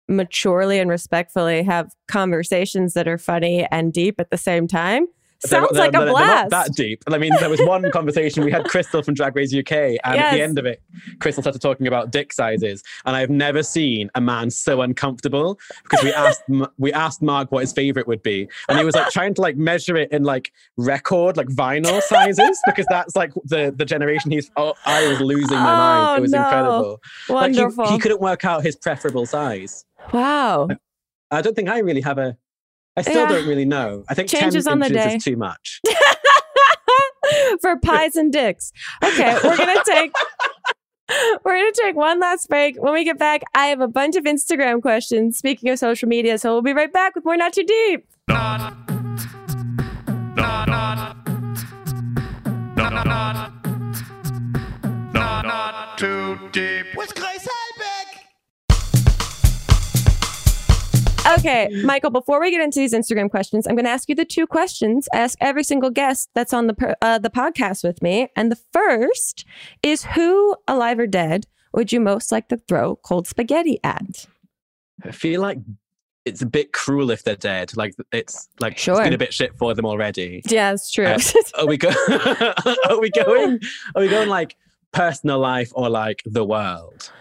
maturely and respectfully have conversations that are funny and deep at the same time. They're- Sounds they're- like a they're- they're blast. not that deep. I mean, there was one conversation we had Crystal from Drag Race UK, and at the end of it, Crystal started talking about dick sizes, and I've never seen a man so uncomfortable because we asked we asked Mark what his favorite would be, and he was like trying to like measure it in like record like vinyl sizes because that's like the the generation he's. Oh, I was losing my mind. Oh, It was oh, no. incredible. Like he, Wonderful. he couldn't work out his preferable size. wow. I don't think I really have a. I still Yeah. don't really know. I think Changes 10 on the inches day. is too much. for pies and dicks. Okay, we're gonna take we're gonna take one last break. When we get back, I have a bunch of Instagram questions. Speaking of social media, so we'll be right back with more Not Too Deep. Not. Not. Not. Not. Not. Not. Not too deep. With Grace Okay, Michael. Before we get into these Instagram questions, I'm going to ask you the two questions. I ask every single guest that's on the uh, the podcast with me, and the first is who, alive or dead, would you most like to throw cold spaghetti at? I feel like it's a bit cruel if they're dead. Like it's like Sure. it's been a bit shit for them already. Yeah, it's true. Uh, Are we go? are we going? Are we going like personal life or like the world?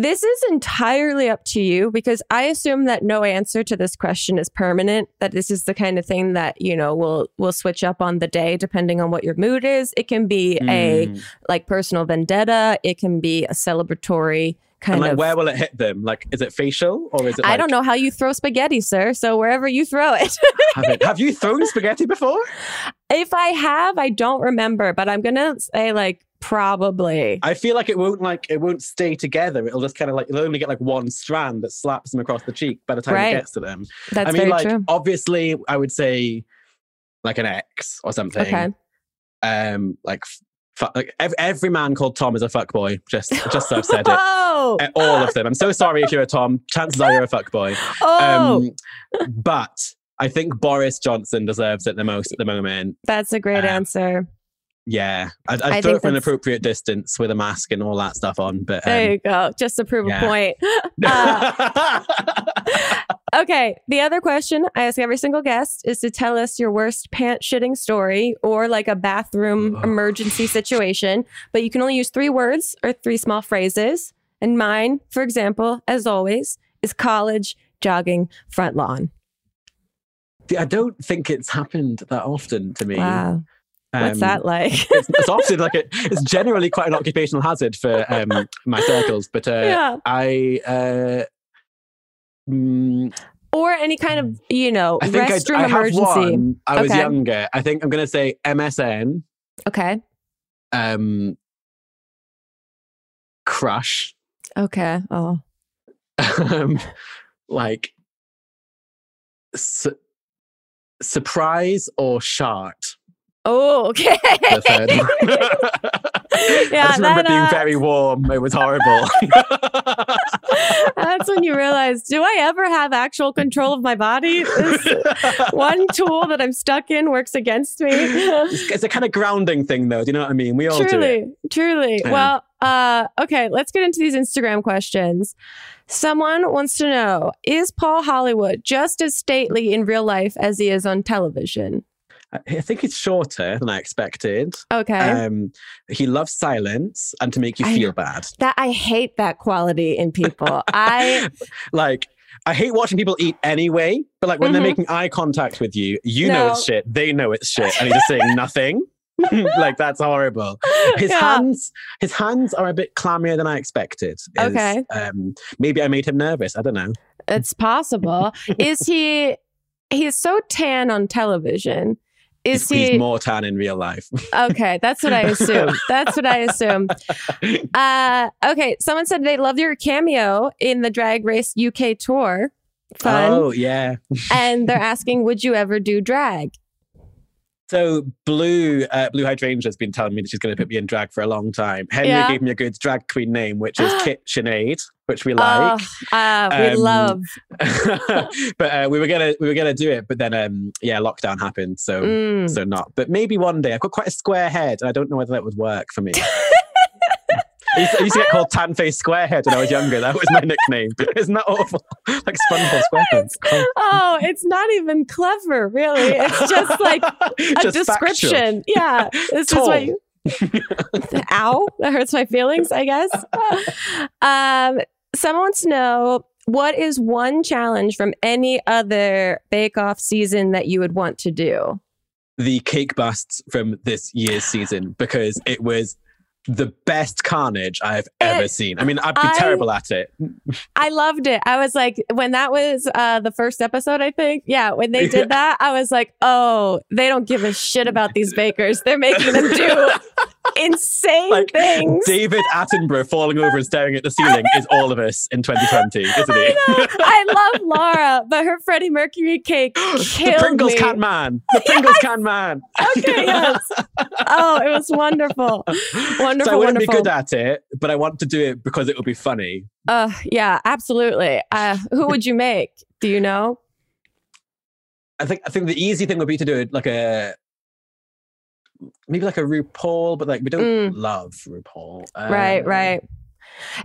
This is entirely up to you because I assume that no answer to this question is permanent. That this is the kind of thing that you know will will switch up on the day depending on what your mood is. It can be a Mm. like personal vendetta. It can be a celebratory kind and like, of. where will it hit them? Like, is it facial or is it? I don't know how you throw spaghetti, sir. So wherever you throw it. Have, it- have you thrown spaghetti before? if I have, I don't remember, but I'm gonna say like Probably. I feel like it won't like it won't stay together. It'll just kind of like you'll only get like one strand that slaps them across the cheek by the time Right. it gets to them. That's I mean, very like true. obviously, I would say like an X or something. Okay. Um, like, like every, every man called Tom is a fuckboy. Just, just so I've said it. Oh, Uh, All of them. I'm so sorry if you're a Tom. Chances are you're a fuckboy. oh, Um, but I think Boris Johnson deserves it the most at the moment. that's a great um, answer. Yeah, I, I I, think thought it from an appropriate distance with a mask and all that stuff on. But There um, you go. Just to prove yeah. a point. Uh, okay. The other question I ask every single guest is to tell us your worst pant shitting story or like a bathroom Ugh. emergency situation, but you can only use three words or three small phrases. And mine, for example, as always, is college jogging front lawn. I don't think it's happened that often to me. Wow. What's Um, that like? it's, it's often like a, it's generally quite an occupational hazard for um, my circles, but uh, yeah. I uh, mm, Or any kind of, you know, I think restroom I have emergency. one. I was Okay. younger. I think I'm going to say MSN, Okay. um, crush, Okay. Oh. um, like su- surprise or shart. Oh, okay. One. I Yeah, just remember that, it being uh, very warm. It was horrible. That's when you realize, do I ever have actual control of my body? This one tool that I'm stuck in works against me. It's, it's a kind of grounding thing, though. Do you know what I mean? We all do it. truly, truly. Yeah. Well, uh, okay, let's get into these Instagram questions. Someone wants to know Is Paul Hollywood just as stately in real life as he is on television? I think it's shorter than I expected. Okay. Um, he loves silence and to make you I feel bad. that I hate that quality in people. I like. I hate watching people eat anyway, but like when Mhm. they're making eye contact with you, you know it's shit. They know it's shit, and he's just saying nothing. like that's horrible. His Yeah. hands, his hands are a bit clammier than I expected. is- Okay. Um, maybe I made him nervous. I don't know. It's possible. is he? He's so tan on television. Is he's, he? he's more tan in real life. okay, that's what I assume. That's what I assume. Uh, okay, someone said they love your cameo in the Drag Race UK tour. Fun. Oh yeah. And they're asking, would you ever do drag? So Blue, uh, Blue Hydrangea has been telling me that she's going to put me in drag for a long time. Henry Yeah. gave me a good drag queen name, which is Kit Sinead, which we like. Oh, uh, we Um, love. but uh, we were gonna we were gonna do it, but then um, yeah, lockdown happened, so Mm. so not. But maybe one day. I've got quite a square head, and I don't know whether that would work for me. I used, to, I used to get called Tan Face Squarehead when I was younger. That was my nickname. Isn't that awful? like SpongeBob SquarePants. Oh, it's not even clever, really. It's just like a Just factual. description. Yeah. This Tall. is what you. Ow, that hurts my feelings, I guess. Um, someone wants to know what is one challenge from any other Bake Off season that you would want to do? the cake busts from this year's season because it was the best carnage I've ever It- seen. I mean, I'd be I- terrible at it. I loved it. I was like, when that was uh, the first episode, I think. Yeah, when they Yeah. did that, I was like, oh, they don't give a shit about these bakers. They're making them do insane Like, things. David Attenborough falling over and staring at the ceiling is all of us in 2020, isn't I he? I love Laura, but her Freddie Mercury cake killed the Pringles me. can man. The Pringles can man. Okay, yes. Oh, it was wonderful. Wonderful, so I wouldn't wonderful. be good at it, but I want to do it because it would be funny. Uh, yeah, absolutely. Uh, who would you make? Do you know? I think I think the easy thing would be to do it like a maybe like a RuPaul, but like we don't Mm. love RuPaul. right, Um, right.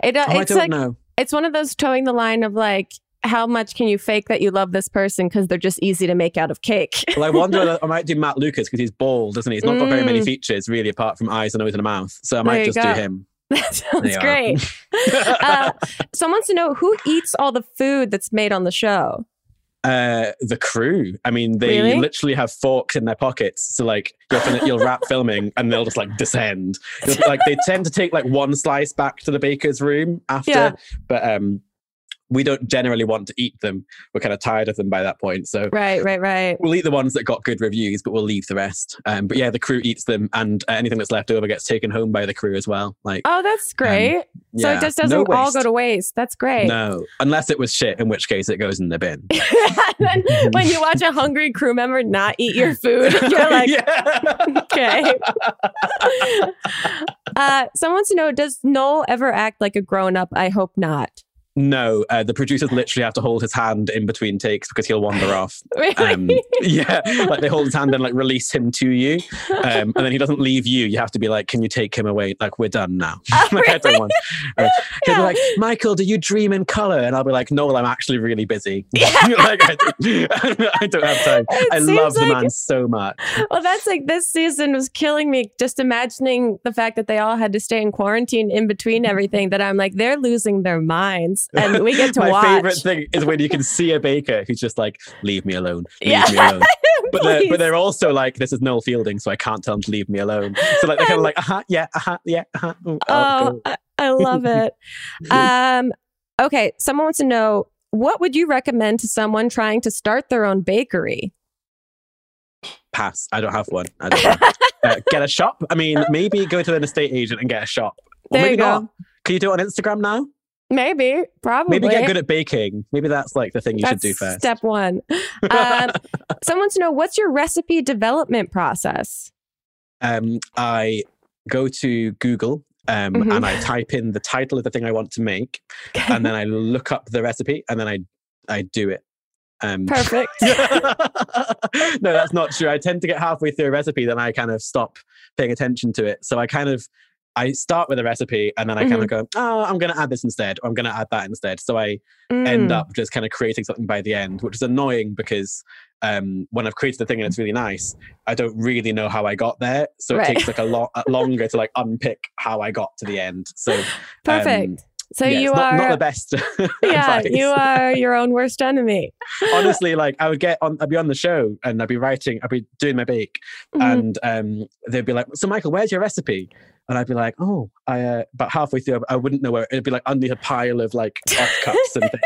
It, uh, Oh, I it's don't like know. it's one of those towing the line of like, how much can you fake that you love this person because they're just easy to make out of cake? Well, I wonder I might do Matt Lucas because he's bald, doesn't he? He's not got very many Mm. features really, apart from eyes, a nose, and a mouth. So I There might just go. do him. that sounds great. uh, someone wants to know who eats all the food that's made on the show. Uh, the crew. I mean, they Really? literally have forks in their pockets. So like you'll, fin- you'll wrap filming and they'll just like descend. You'll- like they tend to take like one slice back to the baker's room after. Yeah. But um, we don't generally want to eat them. We're kind of tired of them by that point. So Right, right, right. we'll eat the ones that got good reviews, but we'll leave the rest. Um, but yeah, the crew eats them, and uh, anything that's left over gets taken home by the crew as well. Like, Oh, that's great. so yeah, it just doesn't all go to waste. That's great. No, unless it was shit, in which case it goes in the bin. Then when you watch a hungry crew member not eat your food, you're like, okay. uh, someone wants to know Does Noel ever act like a grown up? I hope not. No, uh, the producers literally have to hold his hand in between takes because he'll wander off. Really? Um, yeah, like they hold his hand and like release him to you, um, and then he doesn't leave you. You have to be like, "Can you take him away? Like we're done now." Oh, like, I don't want. Uh, he'll Yeah. be like, "Michael, do you dream in color?" And I'll be like, "No, I'm actually really busy. like I don't, I don't have time. It I love the man so much." well, that's like this season was killing me just imagining the fact that they all had to stay in quarantine in between everything. That I'm like, they're losing their minds. And we get to My watch. My favorite thing is when you can see a baker who's just like, "Leave me alone, leave Yeah. me alone." But they're, but they're also like, "This is Noel Fielding, so I can't tell him to leave me alone." So like they're kind of like, "Uh huh, yeah, uh huh, yeah, uh huh." Oh, Oh. I, I love it. um, okay, someone wants to know what would you recommend to someone trying to start their own bakery? pass. I don't have one. I don't uh, get a shop. I mean, maybe go to an estate agent and get a shop. Or There maybe you go. not. Can you do it on Instagram now? Maybe, probably. Maybe get good at baking. Maybe that's like the thing you should do first. Step one. Um, someone wants to know what's your recipe development process? um, I go to Google um, Mhm. and I type in the title of the thing I want to make, and then I look up the recipe, and then I I do it. Um, Perfect. no, that's not true. I tend to get halfway through a recipe, then I kind of stop paying attention to it. So I kind of I start with a recipe, and then I kind of Mm-hmm. go, oh, I'm going to add this instead, or I'm going to add that instead. So I end Mm. up just kind of creating something by the end, which is annoying because um, when I've created the thing and it's really nice, I don't really know how I got there. So it takes like a lot longer to like unpick how I got to the end. So Perfect. so yeah, you not, are, not the best. yeah, you are your own worst enemy. Honestly, like I would get on, I'd be on the show and I'd be writing, I'd be doing my bake, Mhm. and um, they'd be like, "So, Michael, where's your recipe?" And I'd be like, "Oh, I." Uh, about halfway through, I wouldn't know where it'd be like underneath a pile of like offcuts and things.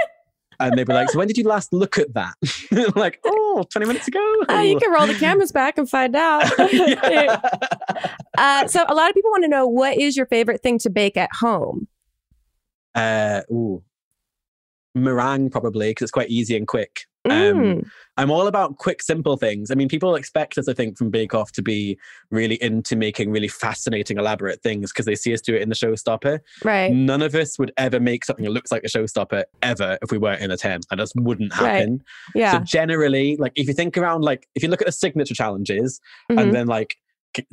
And they'd be like, "So when did you last look at that?" like, "Oh, 20 minutes ago." Oh, you can roll the cameras back and find out. Yeah. uh, so, a lot of people want to know what is your favorite thing to bake at home? uh, ooh, meringue probably because it's quite easy and quick. Um, Mm, I'm all about quick, simple things. I mean, people expect us, I think, from Bake Off to be really into making really fascinating, elaborate things because they see us do it in the showstopper. right. None of us would ever make something that looks like a showstopper ever if we weren't in a tent. That just wouldn't Right. Yeah. So generally, like if you think around, like if you look at the signature challenges Mhm. and then like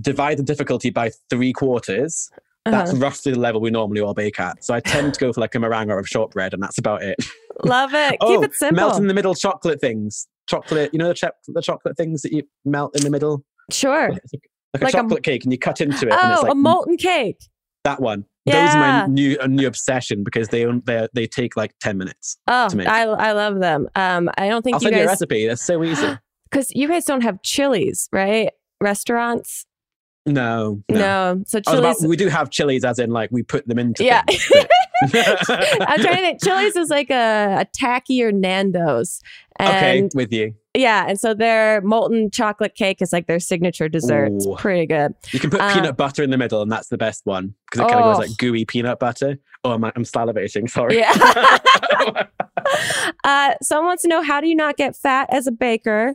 divide the difficulty by three quarters, that's Uh-huh. roughly the level we normally all bake at. So I tend to go for like a meringue or a shortbread, and that's about it. Love it. oh, Keep it simple. melt in the middle chocolate things. Chocolate, you know the, cho- the chocolate things that you melt in the middle? Sure. Like, like a Like a- chocolate cake and you cut into it. and it's Oh, like a molten cake. that one. Yeah. Those are my new a new obsession because they they they take like 10 minutes. Oh, to make. I, I love them. Um, I don't think I'll you send you a guys recipe. That's so easy. because you guys don't have chilies, right? Restaurants. No. No. No. So was about- we do have chilies as in like we put them into Yeah. I'm trying to think. Chili's is like a, a tackier Nando's. okay, with you. yeah, and so their molten chocolate cake is like their signature dessert. It's pretty good. You can put Uh, peanut butter in the middle, and that's the best one because it kind of Oh. goes like gooey peanut butter. Oh, I'm, I'm salivating. Sorry. Yeah. uh, someone wants to know how do you not get fat as a baker?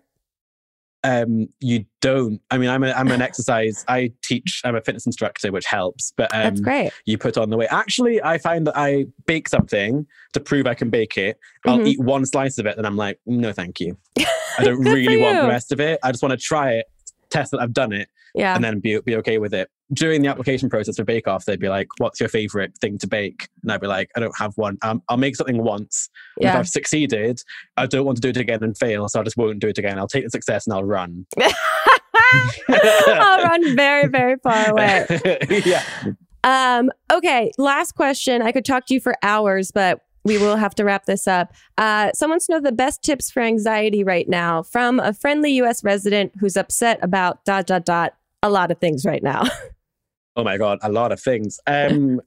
Um, you don't. I mean, I'm a, I'm an exercise. I teach. I'm a fitness instructor, which helps. But um, That's great. you put on the weight. Actually, I find that I bake something to prove I can bake it. I'll Mhm. eat one slice of it, and I'm like, no, thank you. I don't really want the rest of it. I just want to try it, test that I've done it, Yeah. and then be be okay with it. During the application process for Bake Off, they'd be like, "What's your favorite thing to bake?" And I'd be like, "I don't have one. Um, I'll make something once. And If. I've succeeded, I don't want to do it again and fail, so I just won't do it again. I'll take the success and I'll run." I'll run very, very far away. yeah. Um, okay, last question. I could talk to you for hours, but we will have to wrap this up. Uh, someone wants to know the best tips for anxiety right now from a friendly U.S. resident who's upset about dot dot dot a lot of things right now. Oh my god, a lot of things. Um,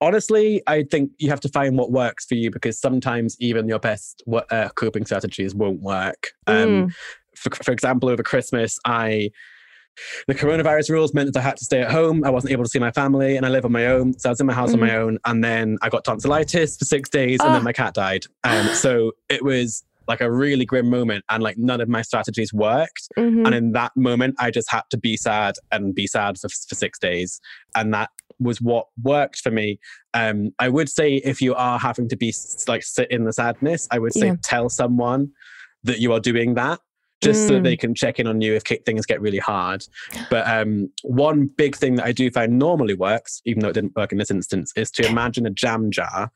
honestly, I think you have to find what works for you because sometimes even your best uh, coping strategies won't work. Um, Mm. for, for example, over Christmas, I the coronavirus rules meant that I had to stay at home. I wasn't able to see my family, and I live on my own. So I was in my house on my own, and then I got tonsillitis for six days, and Ah. then my cat died. Um, so it was like a really grim moment, and like none of my strategies worked. Mhm. And in that moment, I just had to be sad and be sad for, for six days. And that was what worked for me. Um, I would say if you are having to be like sit in the sadness, I would say Yeah. tell someone that you are doing that. Just so Mm. they can check in on you if things get really hard. But um, one big thing that I do find normally works, even though it didn't work in this instance, is to imagine a jam jar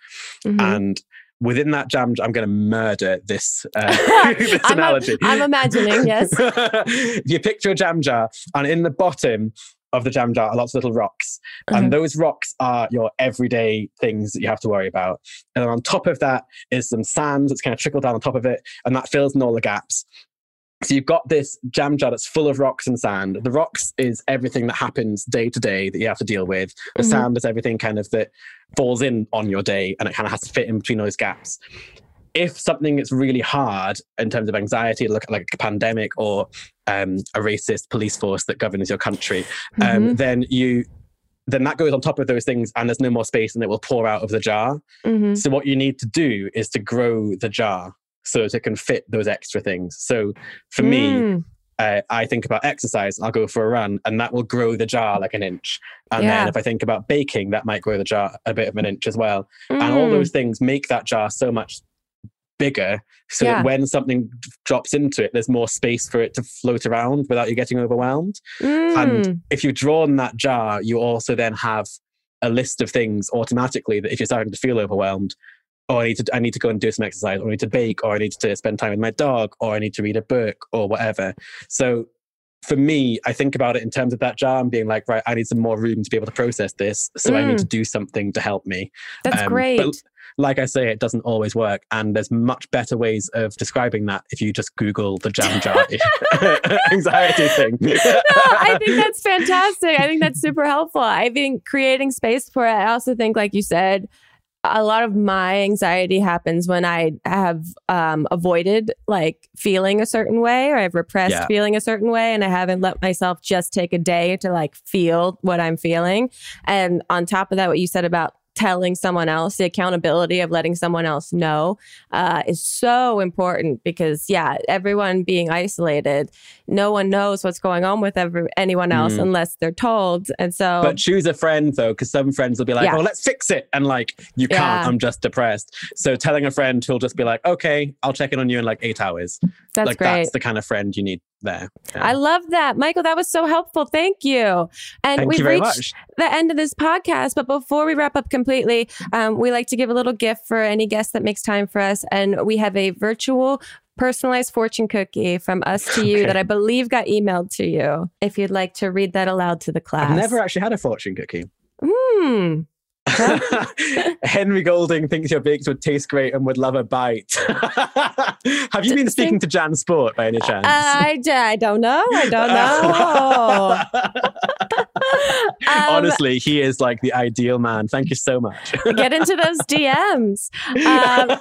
Mhm. and within that jam jar, I'm going to murder this, uh, this I'm, analogy. I'm imagining, yes. you picture a jam jar, and in the bottom of the jam jar are lots of little rocks. Uh-huh. And those rocks are your everyday things that you have to worry about. And then on top of that is some sand that's kind of trickled down on top of it, and that fills in all the gaps. So you've got this jam jar that's full of rocks and sand. The rocks is everything that happens day to day that you have to deal with. The Mhm. sand is everything kind of that falls in on your day and it kind of has to fit in between those gaps. If something is really hard in terms of anxiety, look at like a pandemic or um, a racist police force that governs your country, um, Mhm. then you then that goes on top of those things and there's no more space and it will pour out of the jar. Mhm. So what you need to do is to grow the jar so that it can fit those extra things. So for me, Mm. uh, I think about exercise, I'll go for a run, and that will grow the jar like an inch. And Yeah. then if I think about baking, that might grow the jar a bit of an inch as well. And all Mm. those things make that jar so much bigger so Yeah. that when something drops into it, there's more space for it to float around without you getting overwhelmed. Mm. And if you've drawn that jar, you also then have a list of things automatically that if you're starting to feel overwhelmed, oh, I need to I need to go and do some exercise, or I need to bake, or I need to spend time with my dog, or I need to read a book, or whatever. So for me, I think about it in terms of that jar and being like, right, I need some more room to be able to process this. So I need to do something to help me. That's Um, great. But like I say, it doesn't always work. And there's much better ways of describing that if you just Google the jam jar anxiety thing. no, I think that's fantastic. I think that's super helpful. I think creating space for it. I also think, like you said, a lot of my anxiety happens when I have um, avoided like feeling a certain way or I've repressed Yeah. feeling a certain way and I haven't let myself just take a day to like feel what I'm feeling. And on top of that, what you said about telling someone else, the accountability of letting someone else know uh, is so important because, yeah, everyone being isolated, no one knows what's going on with every, anyone else Mm. unless they're told. And so, But choose a friend though, because some friends will be like, Yeah. "Oh, let's fix it," and like, "You can't. Yeah. I'm just depressed." So telling a friend who'll just be like, "Okay, I'll check in on you in like eight hours." that's like great. that's the kind of friend you need there. Yeah. I love that. Michael, that was so helpful. Thank you. And Thank we've you reached much. the end of this podcast. But before we wrap up completely, um, we like to give a little gift for any guest that makes time for us. And we have a virtual personalized fortune cookie from us to you Okay. that I believe got emailed to you. If you'd like to read that aloud to the class. I've never actually had a fortune cookie. Hmm. Henry Golding thinks your bakes would taste great and would love a bite. Have you been speaking to Jan Sport by any chance? I, I don't know. I don't know. Um, Honestly, he is like the ideal man. Thank you so much. Get into those DMs. Um,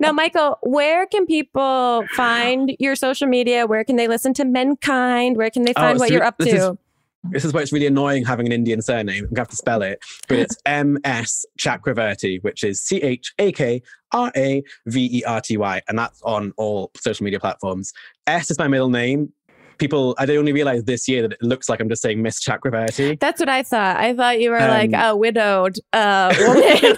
now, Michael, where can people find your social media? Where can they listen to Menkind? Where can they find Oh, what you're up to? Is- This is why it's really annoying having an Indian surname. I'm to have to spell it. But it's MS Chakraverty, which is C H A K R A V E R T Y. And that's on all social media platforms. S is my middle name. People, I only realized this year that it looks like I'm just saying Miss Chakraverty. That's what I thought. I thought you were Um, like a widowed uh, woman.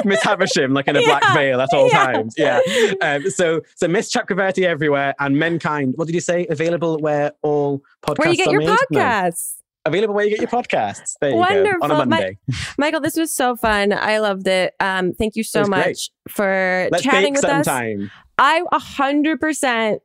Miss Havisham, like in a black veil at all yeah. times. Yeah. Um, so, so Miss Chakraverty everywhere and Menkind. What did you say? Available where all podcasts where you get your made? No. podcasts. Available where you get your podcasts. There you go. On Wonderful. a My- Michael, this was so fun. I loved it. Um, thank you so much great. for Let's chatting with us. sometime. I a hundred percent,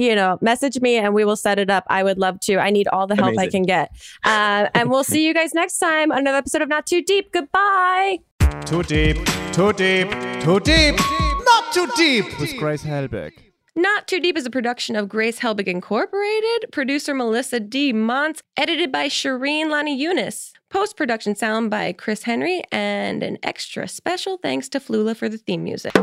you know, message me and we will set it up. I would love to. I need all the help I can get. Uh, and we'll see you guys next time on another episode of Not Too Deep. Goodbye. Too deep, too deep, too deep, not too deep with Grace Helbig. Not Too Deep is a production of Grace Helbig Incorporated, producer Melissa D. Montz, edited by Shireen Lani Eunice, post production sound by Chris Henry, and an extra special thanks to Flula for the theme music.